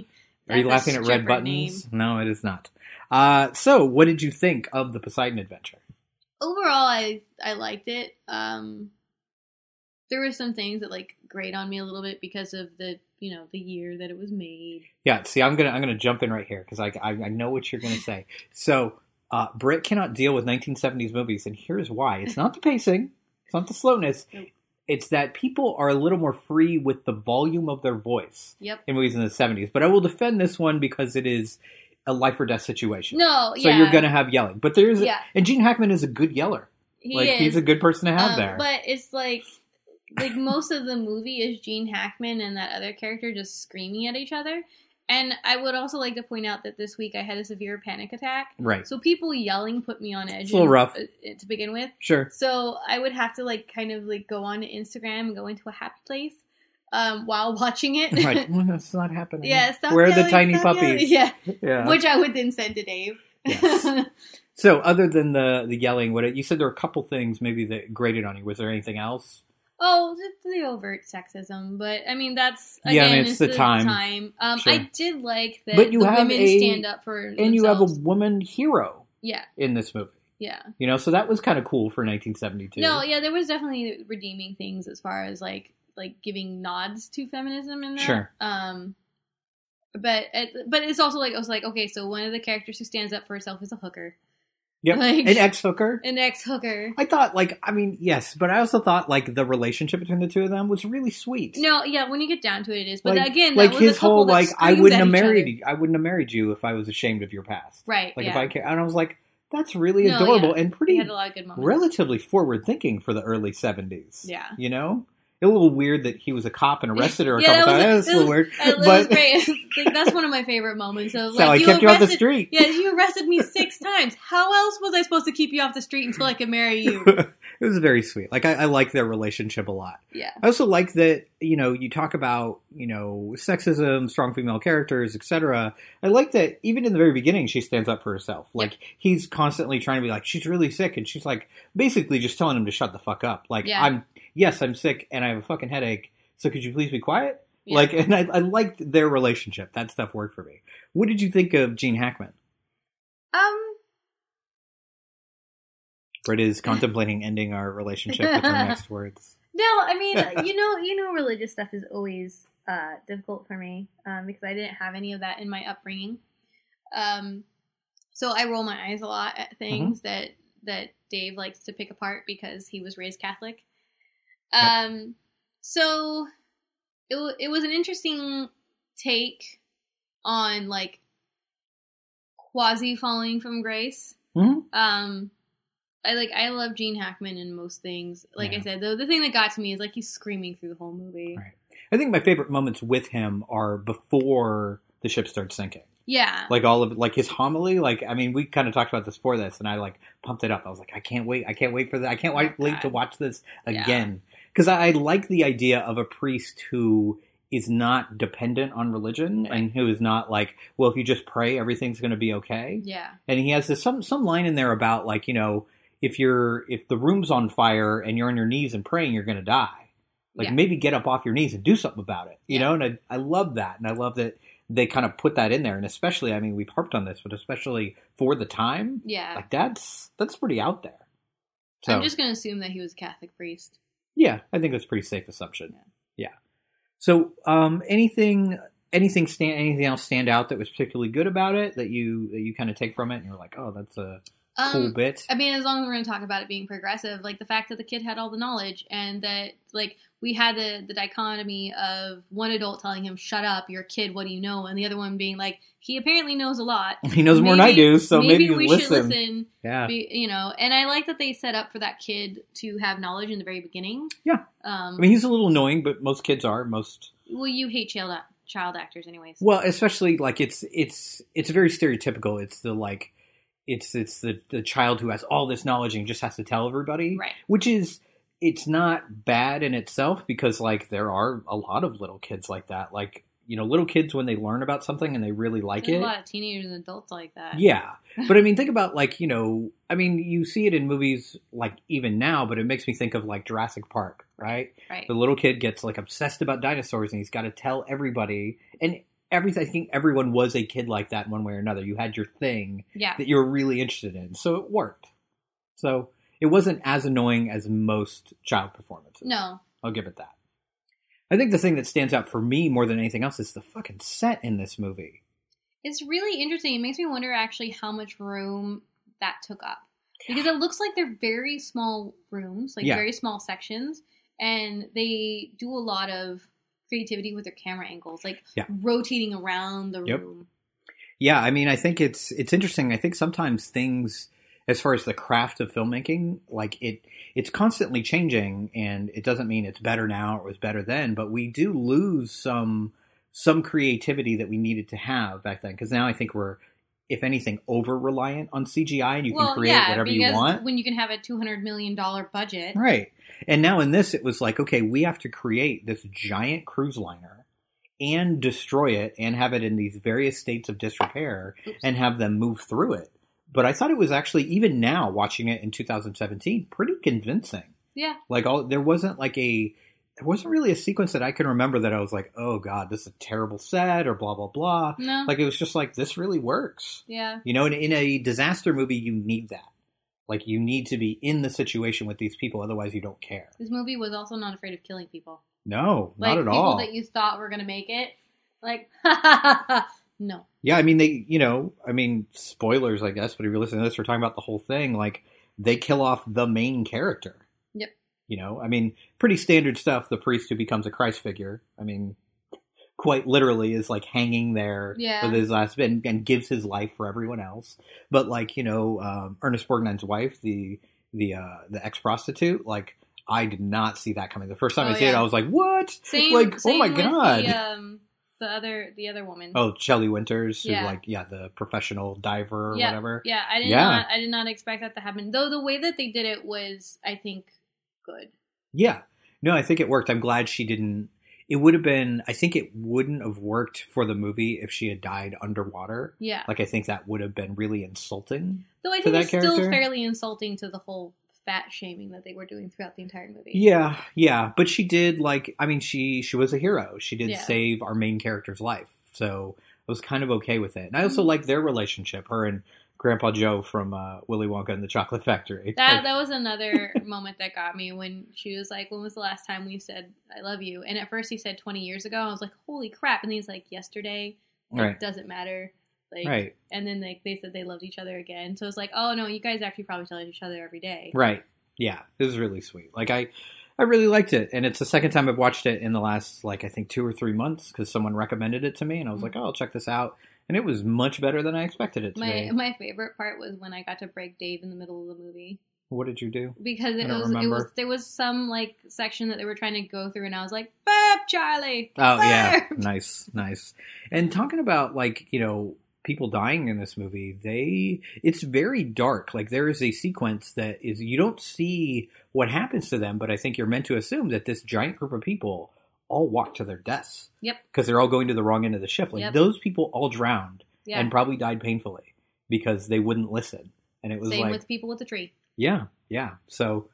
are you laughing at Red Buttons? No, it is not. Uh, so, what did you think of the Poseidon Adventure? Overall, I I liked it. Um, there were some things that like grate on me a little bit because of the you know the year that it was made. Yeah, see, I'm gonna I'm gonna jump in right here because I, I I know what you're gonna say. So, uh, Britt cannot deal with 1970s movies, and here's why: it's not the pacing, it's not the slowness, it's that people are a little more free with the volume of their voice Yep. in movies in the 70s. But I will defend this one because it is a life or death situation. No, so yeah. you're gonna have yelling, but there's Yeah. and Gene Hackman is a good yeller. He like is. he's a good person to have Um, there. But it's like like most of the movie is Gene Hackman and that other character just screaming at each other. And I would also like to point out that this week I had a severe panic attack. Right. So people yelling put me on edge. It's a little rough. uh, to begin with. Sure. So I would have to like kind of like go on Instagram and go into a happy place. um, while watching it. right, well, that's not happening. yeah, stop Where are the tiny puppies? yelling. Yeah. Yeah. which I would then send to Dave. Yes. So, other than the the yelling, what you said there were a couple things maybe that grated on you. Was there anything else? Oh, the, the overt sexism, but I mean that's Yeah, I again, mean, it's the time. time. Um, Sure. I did like that but you the have women a stand up for and you have a woman hero yeah, in this movie. yeah. You know, so that was kind of cool for 1972. No, yeah, there was definitely redeeming things as far as like like giving nods to feminism in that. Sure. Um, but it, but it's also like I was like, okay, so one of the characters who stands up for herself is a hooker, Yep. like- An ex hooker. an ex hooker. I thought, like, I mean, yes, but I also thought, like, the relationship between the two of them was really sweet. No, yeah, when you get down to it, it is. But like, again, like that was his a whole that like, I wouldn't have married you. I wouldn't have married you if I was ashamed of your past. Right, Like if yeah. I ca- and I was like, that's really No, adorable yeah, and pretty had a lot of good relatively forward thinking for the early seventies. Yeah. you know, a little weird that he was a cop and arrested her a Yeah, couple that times. was- That's a little weird, was- It was but great. like, that's one of my favorite moments. Of, So like, I you kept you off the arrested- street. Yeah, you arrested me six times. How else was I supposed to keep you off the street until I could marry you? it was very sweet. Like I, I like their relationship a lot. Yeah. I also like that you know you talk about you know sexism, strong female characters, etc. I like that even in the very beginning she stands up for herself. Like he's constantly trying to be like she's really sick, and she's like basically just telling him to shut the fuck up. Like Yeah. I'm yes I'm sick and I have a fucking headache, so could you please be quiet? Yeah. Like and I, I liked their relationship. That stuff worked for me. What did you think of Gene Hackman? Um, Brett is contemplating ending our relationship with her next words. no, I mean, you know, you know, religious stuff is always uh, difficult for me um, because I didn't have any of that in my upbringing. Um, so I roll my eyes a lot at things that that Dave likes to pick apart because he was raised Catholic. Um, so it it was an interesting take on like quasi falling from grace. Mhm. Um, I like I love Gene Hackman in most things. Like I said, though, the thing that got to me is like he's screaming through the whole movie. I think my favorite moments with him are before the ship starts sinking. Yeah, Like all of like his homily, like I mean, we kind of talked about this before this, and I like pumped it up. I was like, I can't wait, I can't wait for that. I can't wait, wait to watch this Yeah. again because I, I like the idea of a priest who is not dependent on religion and who is not like, well, if you just pray, everything's going to be okay. yeah, And he has this some some line in there about like you know if you're if the room's on fire and you're on your knees and praying, you're going to die. Like Yeah. maybe get up off your knees and do something about it. You know, and I I love that, and I love that they kind of put that in there, and especially I mean we've harped on this, but especially for the time, yeah. like that's that's pretty out there. So I'm just gonna assume that he was a Catholic priest. Yeah, I think that's a pretty safe assumption. Yeah. So um, anything anything stand anything else stand out that was particularly good about it that you that you kind of take from it, and you're like, oh, that's a cool Um, bit. I mean, as long as we're going to talk about it being progressive, like the fact that the kid had all the knowledge and that like we had the the dichotomy of one adult telling him "shut up, you're a kid, what do you know?" and the other one being like, "He apparently knows a lot. He knows more than I do, so maybe you we listen." should listen." Yeah. Be, you know, and I like that they set up for that kid to have knowledge in the very beginning. Yeah. Um, I mean, he's a little annoying, but most kids are. Most well, you hate child child actors, anyways. well, especially like it's it's it's very stereotypical. It's the like it's it's the the child who has all this knowledge and just has to tell everybody, Right. Which is it's not bad in itself because like there are a lot of little kids like that. Like you know, little kids when they learn about something and they really like There's it. a lot of teenagers and adults like that. Yeah. But I mean, think about like, you know, I mean, you see it in movies like even now, but it makes me think of like Jurassic Park, right? Right. The little kid gets like obsessed about dinosaurs and he's got to tell everybody. And everything, I think everyone was a kid like that in one way or another. You had your thing Yeah. that you were really interested in. So it worked. So it wasn't as annoying as most child performances. No. I'll give it that. I think the thing that stands out for me more than anything else is the fucking set in this movie. It's really interesting. It makes me wonder actually how much room that took up. Because it looks like they're very small rooms, like Yeah. very small sections, and they do a lot of creativity with their camera angles, like Yeah. rotating around the Yep. room. Yeah, I mean, I think it's it's interesting. I think sometimes things, as far as the craft of filmmaking, like it, it's constantly changing, and it doesn't mean it's better now or it was better then. But we do lose some some creativity that we needed to have back then because now I think we're if anything, over reliant on CGI, and you well, can create yeah, whatever you want. when you can have a two hundred million dollar budget, Right. And now in this, it was like, okay, we have to create this giant cruise liner and destroy it and have it in these various states of disrepair and have them move through it. But I thought it was actually, even now, watching it in 2017, pretty convincing. Yeah. Like, all there wasn't like a, there wasn't really a sequence that I can remember that I was like, oh God, this is a terrible set or blah, blah, blah. No. Like, it was just like, this really works. Yeah. You know, in, in a disaster movie, you need that. Like, you need to be in the situation with these people, otherwise, you don't care. This movie was also not afraid of killing people. No, Like not at people all. that you thought were gonna make it. Like no. yeah, I mean, they, you know, I mean, spoilers, I guess, but if you're listening to this, we're talking about the whole thing. Like, they kill off the main character. Yep. You know, I mean, pretty standard stuff. The priest who becomes a Christ figure. I mean, quite literally is like hanging there Yeah. with his last bit and, and gives his life for everyone else. But like, you know, um, Ernest Borgnine's wife, the the uh, the ex prostitute, like. I did not see that coming. The first time Oh, I see it. I was like, "What? Same. like, same oh my god!" The, um, the other, the other woman. Oh, Shelley Winters, who Yeah. like yeah, the professional diver or yeah, whatever. Yeah, I did Yeah. not. I did not expect that to happen. Though the way that they did it was, I think, good. Yeah. No, I think it worked. I'm glad she didn't. It would have been. I think it wouldn't have worked for the movie if she had died underwater. Yeah. Like I think that would have been really insulting. Though I think that it's still fairly insulting to the whole fat shaming that they were doing throughout the entire movie. Yeah, yeah, but she did like. I mean, she she was a hero. She did Yeah. save our main character's life, so I was kind of okay with it. And I Mm-hmm. also like their relationship, her and Grandpa Joe from uh, Willy Wonka and the Chocolate Factory. That Like, that was another moment that got me when she was like, "When was the last time we said I love you?" And at first he said twenty years ago. I was like, "Holy crap!" And he's like, "Yesterday." Right. Doesn't matter. Like, Right. And then like they said they loved each other again. So it's like, oh no, you guys actually probably tell each other every day. Right. Yeah, it was really sweet. Like I, I really liked it, and it's the second time I've watched it in the last like I think two or three months because someone recommended it to me, and I was like, mm-hmm. oh, I'll check this out, and it was much better than I expected it to My be. my favorite part was when I got to break Dave in the middle of the movie What did you do? because it was it was there was some like section that they were trying to go through, and I was like, "Burp, Charlie." Oh yeah, nice, nice. And talking about like you know people dying in this movie, they it's very dark. Like there is a sequence that is you don't see what happens to them, but I think you're meant to assume that this giant group of people all walk to their deaths Yep. because they're all going to the wrong end of the ship. Like Yep. those people all drowned Yeah. and probably died painfully because they wouldn't listen. And it was Same like with people with the tree. yeah, yeah. So,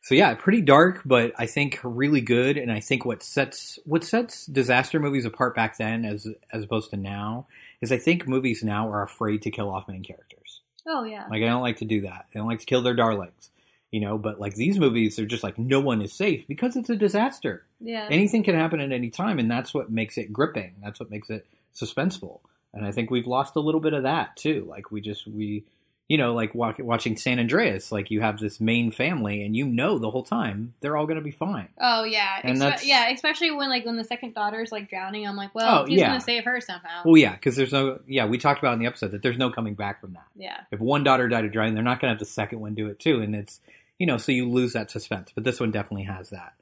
so yeah, pretty dark, but I think really good. And I think what sets what sets disaster movies apart back then, as as opposed to now, is I think movies now are afraid to kill off main characters. Oh yeah. Like I don't like to do that. They don't like to kill their darlings, you know. But like these movies, they're just like no one is safe because it's a disaster. Yeah. Anything can happen at any time, and that's what makes it gripping. That's what makes it suspenseful. And I think we've lost a little bit of that too. Like we just we, you know, like wa- watching San Andreas. Like you have this main family, and you know the whole time they're all going to be fine. Oh yeah, And Espe- that's- yeah. Especially when like when the second daughter's like drowning, I'm like, well, Oh, he's yeah. gonna save her somehow. Well, yeah, because there's no. Yeah, we talked about in the episode that there's no coming back from that. Yeah. If one daughter died of drowning, they're not going to have the second one do it too, and it's you know, so you lose that suspense. But this one definitely has that.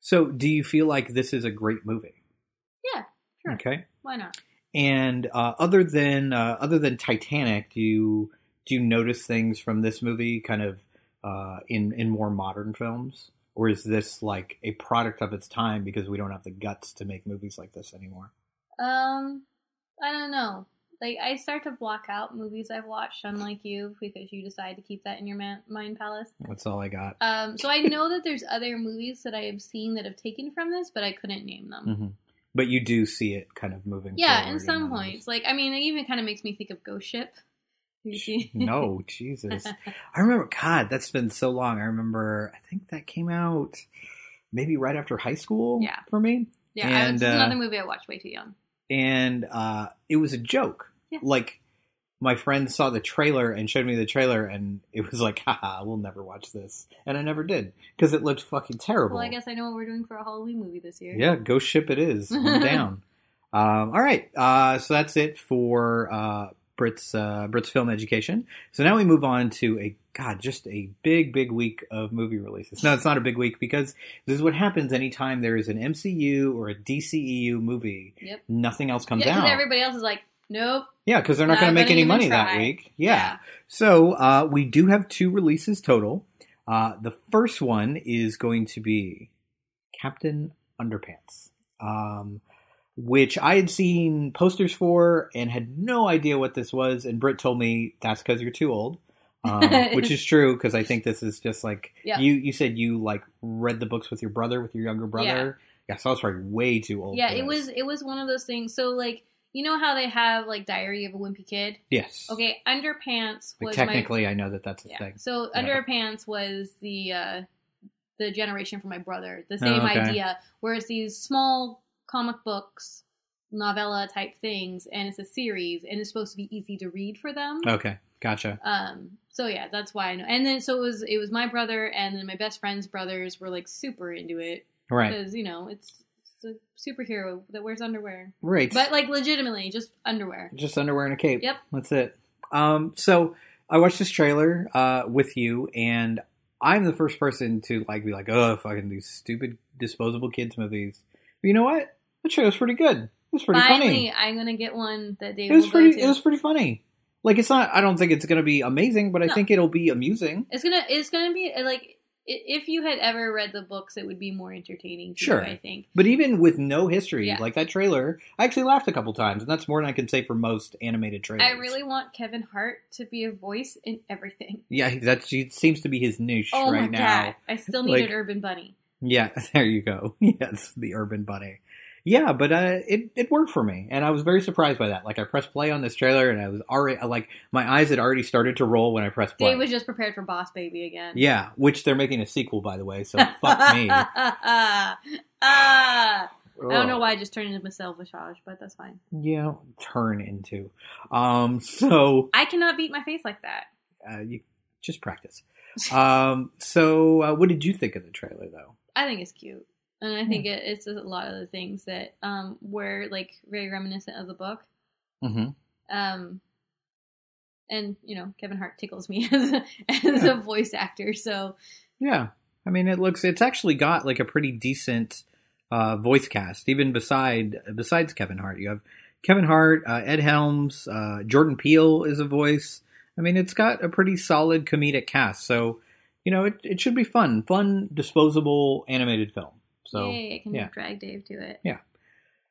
So, do you feel like this is a great movie? Yeah. Sure. Okay. Why not? And uh, other than uh, other than Titanic, do you do you notice things from this movie kind of uh, in in more modern films, or is this like a product of its time because we don't have the guts to make movies like this anymore? Um, I don't know. Like I start to block out movies I've watched, unlike you, because you decide to keep that in your ma- mind palace. That's all I got. Um, so I know that there's other movies that I have seen that have taken from this, but I couldn't name them. hmm But you do see it kind of moving. Yeah, in some points, like I mean, it even kind of makes me think of Ghost Ship. No, Jesus. I remember, God, that's been so long. I remember, I think that came out maybe right after high school Yeah. for me. yeah, I- and, it's uh, another movie I watched way too young. and uh, it was a joke. Yeah. Like, my friend saw the trailer and showed me the trailer, and it was like, haha, we'll never watch this. And I never did because it looked fucking terrible. Well, I guess I know what we're doing for a Halloween movie this year. Yeah, ghost ship it is. I'm down. Um, all right, uh, so that's it for uh, Britt's uh, Britt's film education. So now we move on to a God, just a big, big week of movie releases. No, it's not a big week because this is what happens anytime there is an MCU or a DCEU movie. Yep. Nothing else comes Yeah, out. everybody else is like, Nope. Yeah, because they're not, going to make any money that try. week. Yeah. So uh, we do have two releases total. Uh, the first one is going to be Captain Underpants, um, which I had seen posters for and had no idea what this was. And Britt told me that's because you're too old, um, which is true because I think this is just like Yeah. you. You said you like read the books with your brother, with your younger brother. Yeah, so I was probably way too old. Yeah, it this. was it was one of those things. So like you know how they have like Diary of a Wimpy Kid. Yes. Okay, Underpants Like, was technically, my I know that that's a yeah. thing. So Yeah. Underpants was the uh, the generation for my brother. The same Oh, okay. idea, where it's these small comic books, novella type things, and it's a series, and it's supposed to be easy to read for them. Okay, gotcha. Um. So yeah, that's why I know. And then so it was it was my brother, and then my best friend's brothers were like super into it, Right. Because you know it's, a superhero that wears underwear, Right. But like legitimately, just underwear. Just underwear and a cape. Yep. That's it. Um, so I watched this trailer uh, with you, and I'm the first person to like be like, "Oh, fucking these stupid disposable kids movies." But you know what? The trailer's pretty good. It was pretty Finally, funny. I'm gonna get one that Dave It was pretty. It was pretty funny. Like it's not. I don't think it's gonna be amazing, but I think it'll be amusing. It's gonna it's gonna be uh, like if you had ever read the books, it would be more entertaining. To Sure. you, I think. But even with no history, Yeah. like that trailer, I actually laughed a couple times, and that's more than I can say for most animated trailers. I really want Kevin Hart to be a voice in everything. Yeah, that seems to be his niche Oh right now. god! I still need Like- an urban bunny. Yeah, there you go. Yes, the urban bunny. Yeah, but uh, it it worked for me, and I was very surprised by that. Like I pressed play on this trailer, and I was already like my eyes had already started to roll when I pressed play. Dave was just prepared for Boss Baby again. yeah, which they're making a sequel, by the way. So fuck me. ah, I don't know why I just turned into Michelle Visage, but that's fine. Yeah, turn into. Um, so I cannot beat my face like that. uh, you just practice. Um, so uh, what did you think of the trailer, though? I think it's cute, and I think it, it's a lot of the things that um were like very reminiscent of the book. Mm-hmm. Um, and you know, Kevin Hart tickles me as a, as a voice actor, so Yeah, I mean, it looks. It's actually got like a pretty decent uh, voice cast, even beside besides Kevin Hart. You have Kevin Hart, uh, Ed Helms, uh, Jordan Peele is a voice. I mean, it's got a pretty solid comedic cast. So, you know, it it should be fun, fun, disposable animated film. So, yay, I can yeah. drag Dave to it. Yeah.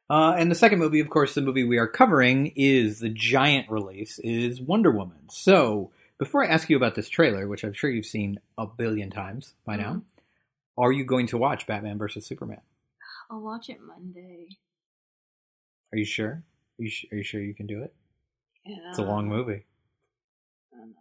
Uh, and the second movie, of course, the movie we are covering is the giant release, is Wonder Woman. So, before I ask you about this trailer, which I'm sure you've seen a billion times by now, Mhm. are you going to watch Batman versus Superman? I'll watch it Monday. Are you sure? Are you, sh- are you sure you can do it? Yeah, It's a long movie. I don't know.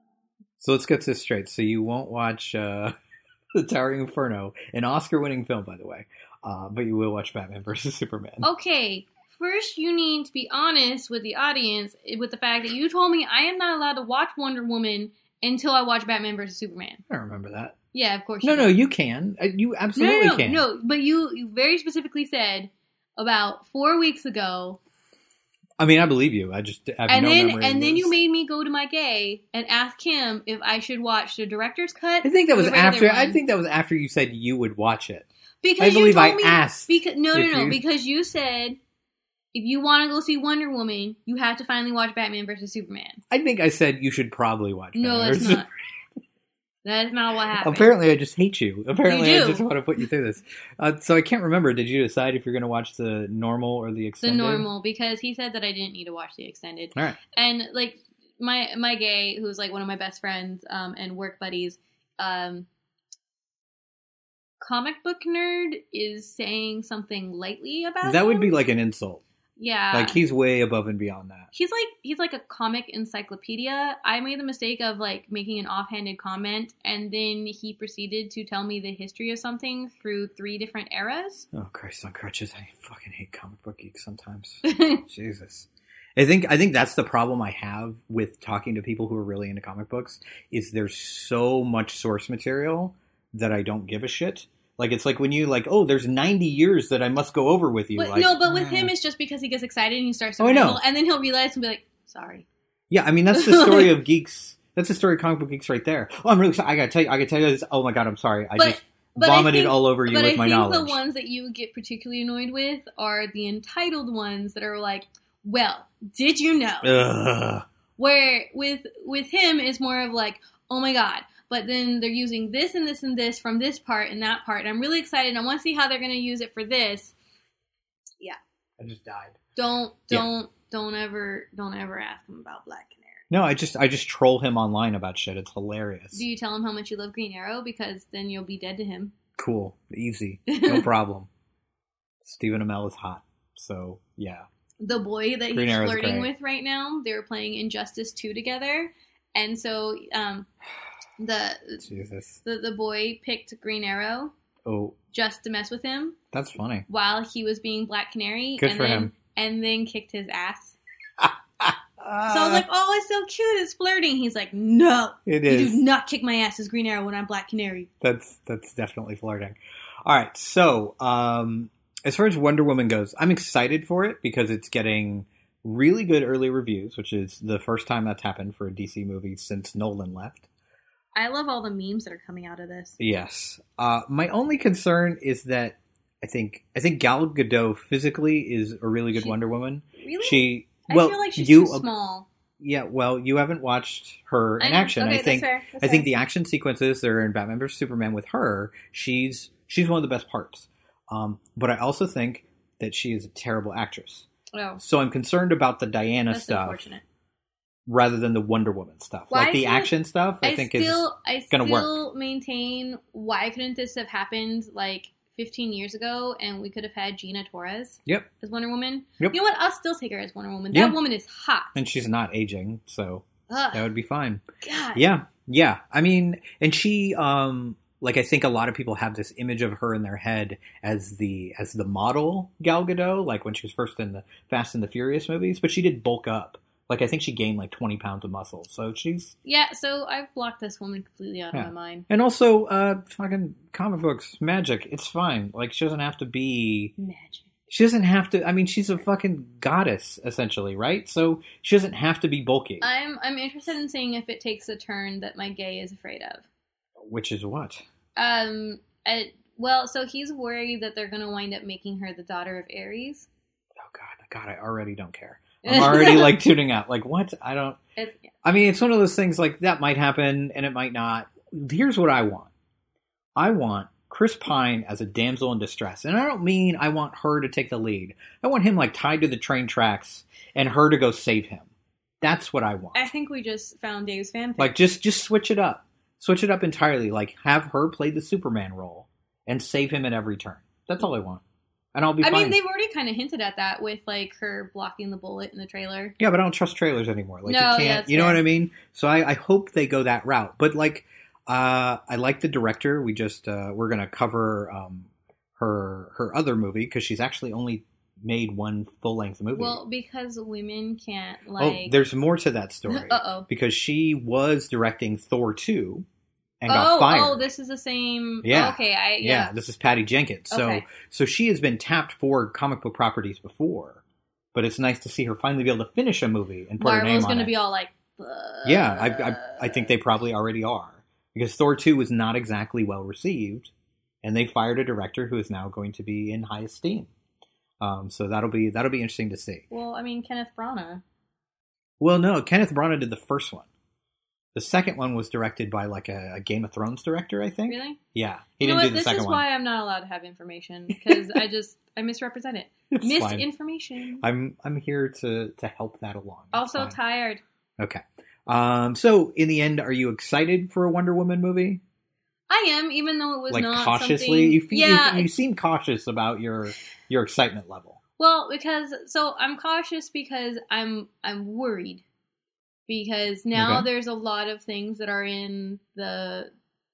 So let's get this straight. So you won't watch uh, The Towering Inferno, an Oscar-winning film, by the way, uh, but you will watch Batman versus Superman. Okay, first you need to be honest with the audience with the fact that you told me I am not allowed to watch Wonder Woman until I watch Batman versus Superman. I remember that. Yeah, of course. No, you no, you can. Uh, You absolutely no, no, can. no. But you, you very specifically said about four weeks ago, I mean, I believe you. I just have and no then and then this. you made me go to my gay and ask him if I should watch the director's cut. I think that was after. I think that was after you said you would watch it. Because I you believe I told me, asked Because no, no, no. you- Because you said if you want to go see Wonder Woman, you have to finally watch Batman versus Superman. I think I said you should probably watch. No, Batman that's not. That's not what happened. Apparently, I just hate you. Apparently, You I just want to put you through this. Uh, so I can't remember. Did you decide if you're going to watch the normal or the extended? the normal because he said that I didn't need to watch the extended. All right. And like my my gay, who's like one of my best friends um, and work buddies, um, comic book nerd is saying something lightly about That would be like an insult. yeah. Like he's way above and beyond that. he's like he's like a comic encyclopedia. I made the mistake of like making an offhanded comment, and then he proceeded to tell me the history of something through three different eras. Oh Christ on crutches! I fucking hate comic book geeks sometimes. Jesus. I think I think that's the problem I have with talking to people who are really into comic books is there's so much source material that I don't give a shit. Like it's like when you like, oh, there's 90 years that I must go over with you. But like, no, but with him, it's just because he gets excited and he starts to Oh, I know. and then he'll realize and be like, "Sorry." Yeah, I mean that's the story of geeks. That's the story of comic book geeks right there. Oh, I'm really sorry. I gotta tell you. I gotta tell you this. Oh my god, I'm sorry. I But- just But I vomited think- all over you but with I my think knowledge. the ones that you get particularly annoyed with are the entitled ones that are like, Well, did you know? Ugh. Where with with him is more of like, oh my god. But then they're using this and this and this from this part and that part. And I'm really excited. I want to see how they're going to use it for this. Yeah. I just died. Don't don't don't ever don't ever ask him about Black Canary. No, I just I just troll him online about shit. It's hilarious. Do you tell him how much you love Green Arrow? Because then you'll be dead to him. Cool, easy, no problem. Stephen Amell is hot, so yeah. the boy that Green he's Arrow's flirting great. with right now, they're playing Injustice 2 together. And so um the Jesus. the, the boy picked Green Arrow Oh, just to mess with him that's funny. while he was being Black Canary Good and for then him. and then kicked his ass. so I was like, "Oh, it's so cute. It's flirting." He's like, "No. It You do not kick my ass as Green Arrow when I'm Black Canary." That's that's definitely flirting. All right, so um, as far as Wonder Woman goes, I'm excited for it because it's getting really good early reviews, which is the first time that's happened for a DC movie since Nolan left. I love all the memes that are coming out of this. Yes. Uh, my only concern is that I think I think Gal Gadot physically is a really good She- Wonder Woman. Really? She well, I feel like she's you too small. Yeah, well, you haven't watched her in know. action. Okay, I that's think fair. That's I think fair. the action sequences that are in Batman vs Superman with her, she's she's one of the best parts. Um, but I also think that she is a terrible actress. Oh. So I'm concerned about the Diana That's stuff unfortunate. Rather than the Wonder Woman stuff. Well, like I the action stuff, I, I think still, is going to work. still maintain why couldn't this have happened like 15 years ago and we could have had Gina Torres Yep. as Wonder Woman? Yep. You know what? I'll still take her as Wonder Woman. Yeah. That woman is hot. And she's not aging, so Ugh. that would be fine. God. Yeah, yeah. I mean, and she, um, like, I think a lot of people have this image of her in their head as the as the model Gal Gadot, like when she was first in the Fast and the Furious movies. But she did bulk up. Like, I think she gained like twenty pounds of muscle. So she's Yeah, so I've blocked this woman completely out Yeah. of my mind. and also uh, fucking comic books magic. It's fine. Like, she doesn't have to be. Magic. She doesn't have to. I mean, she's a fucking goddess, essentially, right? So she doesn't have to be bulky. I'm I'm interested in seeing if it takes a turn that my gay is afraid of. Which is what? Um, I, well, so he's worried that they're going to wind up making her the daughter of Ares. Oh God, God, I already don't care. I'm already like tuning out. Like, what? I don't. It's, I mean, it's one of those things like that might happen and it might not. Here's what I want I want Chris Pine as a damsel in distress. And I don't mean I want her to take the lead, I want him like tied to the train tracks and her to go save him. That's what I want. I think we just found Dave's fanfic. Like, just just switch it up. Switch it up entirely. Like, have her play the Superman role and save him at every turn. That's all I want. And I'll be I fine. mean, they've already kind of hinted at that with like her blocking the bullet in the trailer. Yeah, but I don't trust trailers anymore. Like No, you yeah, you know what I mean? So I, I hope they go that route. But like, uh, I like the director. We just uh, we're gonna cover um, her her other movie because she's actually only made one full length movie. Well, because women can't oh, like. there's more to that story. Uh-oh. Because she was directing Thor two and got oh, fired. oh, this is the same. Yeah. oh, okay. I yeah. yeah. this is Patty Jenkins. So Okay. so she has been tapped for comic book properties before, but it's nice to see her finally be able to finish a movie and put her name Marvel's on going to it. be all like. Yeah, I, I I think they probably already are because Thor two was not exactly well received, and they fired a director who is now going to be in high esteem. Um, so that'll be that'll be interesting to see. Well, I mean, Kenneth Branagh. Well, no, Kenneth Branagh did the first one. The second one was directed by like a, a Game of Thrones director, I think. Really? Yeah, he you know didn't what? do the This second is one. why I'm not allowed to have information because I just I misrepresent it. It's fine. Misinformation. I'm I'm here to to help that along. It's Also fine. tired. okay. Um, so in the end, are you excited for a Wonder Woman movie? I am, even though it was like not cautiously, something- you, yeah, you, you seem cautious about your your excitement level. Well, because so I'm cautious because I'm I'm worried because now Okay. there's a lot of things that are in the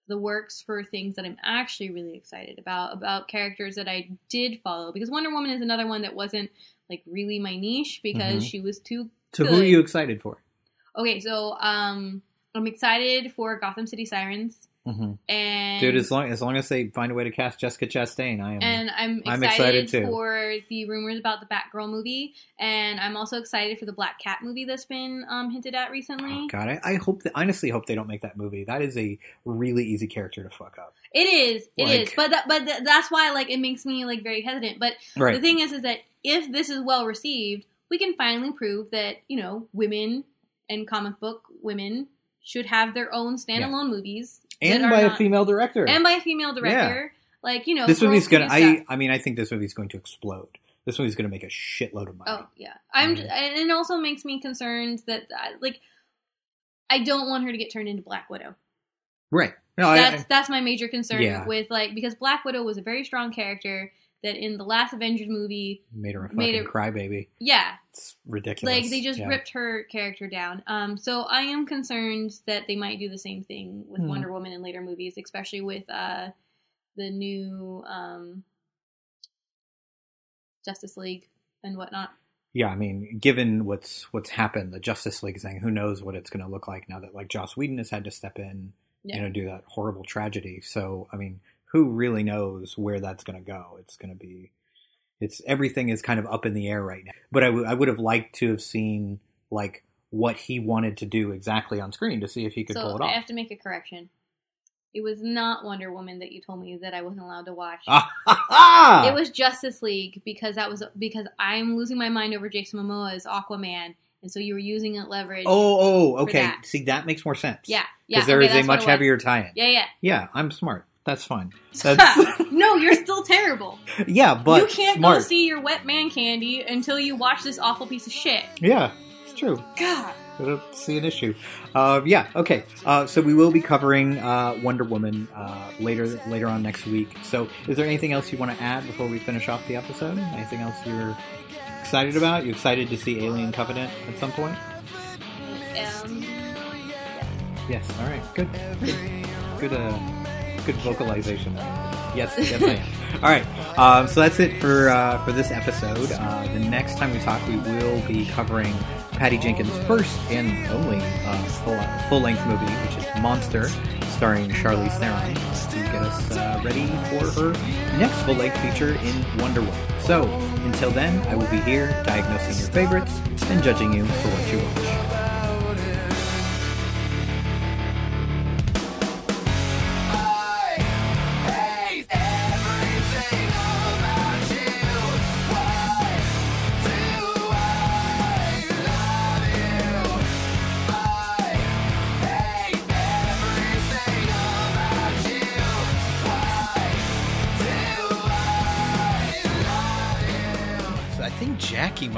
the works for things that I'm actually really excited about about characters that I did follow because Wonder Woman is another one that wasn't like really my niche because Mhm. she was too So good. who are you excited for? Okay, so um I'm excited for Gotham City Sirens Mm-hmm. and Dude, as long as long as they find a way to cast Jessica Chastain, I am. and I'm excited, I'm excited too. for the rumors about the Batgirl movie, and I'm also excited for the Black Cat movie that's been um, hinted at recently. Oh, God, I, I hope that honestly hope they don't make that movie. That is a really easy character to fuck up. It is, it is, Like- but that, but th- that's why like it makes me like very hesitant. But Right. the thing is, is that if this is well received, we can finally prove that you know women and comic book women should have their own standalone movies and by a female director. and by a female director. Like you know, this movie's gonna. I. I mean, I think this movie's going to explode. This movie's going to make a shitload of money. Oh yeah, I'm. j- And it also makes me concerned that uh, like I don't want her to get turned into Black Widow. Right. No, I- that's I, that's my major concern Yeah. with like because Black Widow was a very strong character that in the last Avengers movie, made her a fucking it- crybaby. yeah, It's ridiculous. like they just Yeah. ripped her character down. Um, so I am concerned that they might do the same thing with Hmm. Wonder Woman in later movies, especially with uh the new um Justice League and whatnot. Yeah, I mean, given what's what's happened, the Justice League thing, who knows what it's going to look like now that like Joss Whedon has had to step in, Yeah. you know, do that horrible tragedy. So, I mean, who really knows where that's going to go? It's going to be, it's everything is kind of up in the air right now. But I would have liked to have seen like what he wanted to do exactly on screen to see if he could so pull it off. I have to make a correction. It was not Wonder Woman that you told me that I wasn't allowed to watch. Ah! It was Justice League because that was because I'm losing my mind over Jason Momoa's Aquaman, and so you were using it leverage. Oh, oh, okay. that. See, that makes more sense. Yeah, yeah. Because there okay, is a much heavier tie-in. Yeah, yeah. Yeah, I'm smart. That's fine. That's no, you're still terrible. yeah, but you can't smart. go see your wet man candy until you watch this awful piece of shit. Yeah, it's true. God. I don't see an issue. Uh, yeah, okay. Uh, so we will be covering uh, Wonder Woman uh, later later on next week. So, is there anything else you want to add before we finish off the episode? Anything else you're excited about? You excited to see Alien Covenant at some point? Um, Yes. All right. Good. Good. Good. Good vocalization. Yes. Yes, I am. All right. Um, so that's it for uh, for this episode. Uh, the next time we talk, we will be covering Patty Jenkins' first and only uh, full full length movie, which is Monster, starring Charlize Theron, to get us uh, ready for her next full length feature in Wonder Woman. So until then, I will be here diagnosing your favorites and judging you for what you watch.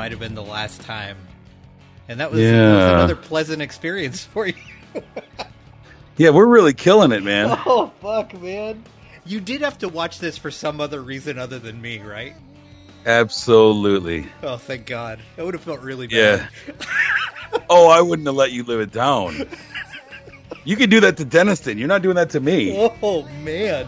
Might have been the last time, and that was, that was another pleasant experience for you. Yeah, we're really killing it, man. Oh fuck, man! You did have to watch this for some other reason other than me, right? Absolutely. Oh, thank God! That would have felt really bad. Yeah. oh, I wouldn't have let you live it down. You could do that to Deniston. You're not doing that to me. Oh man!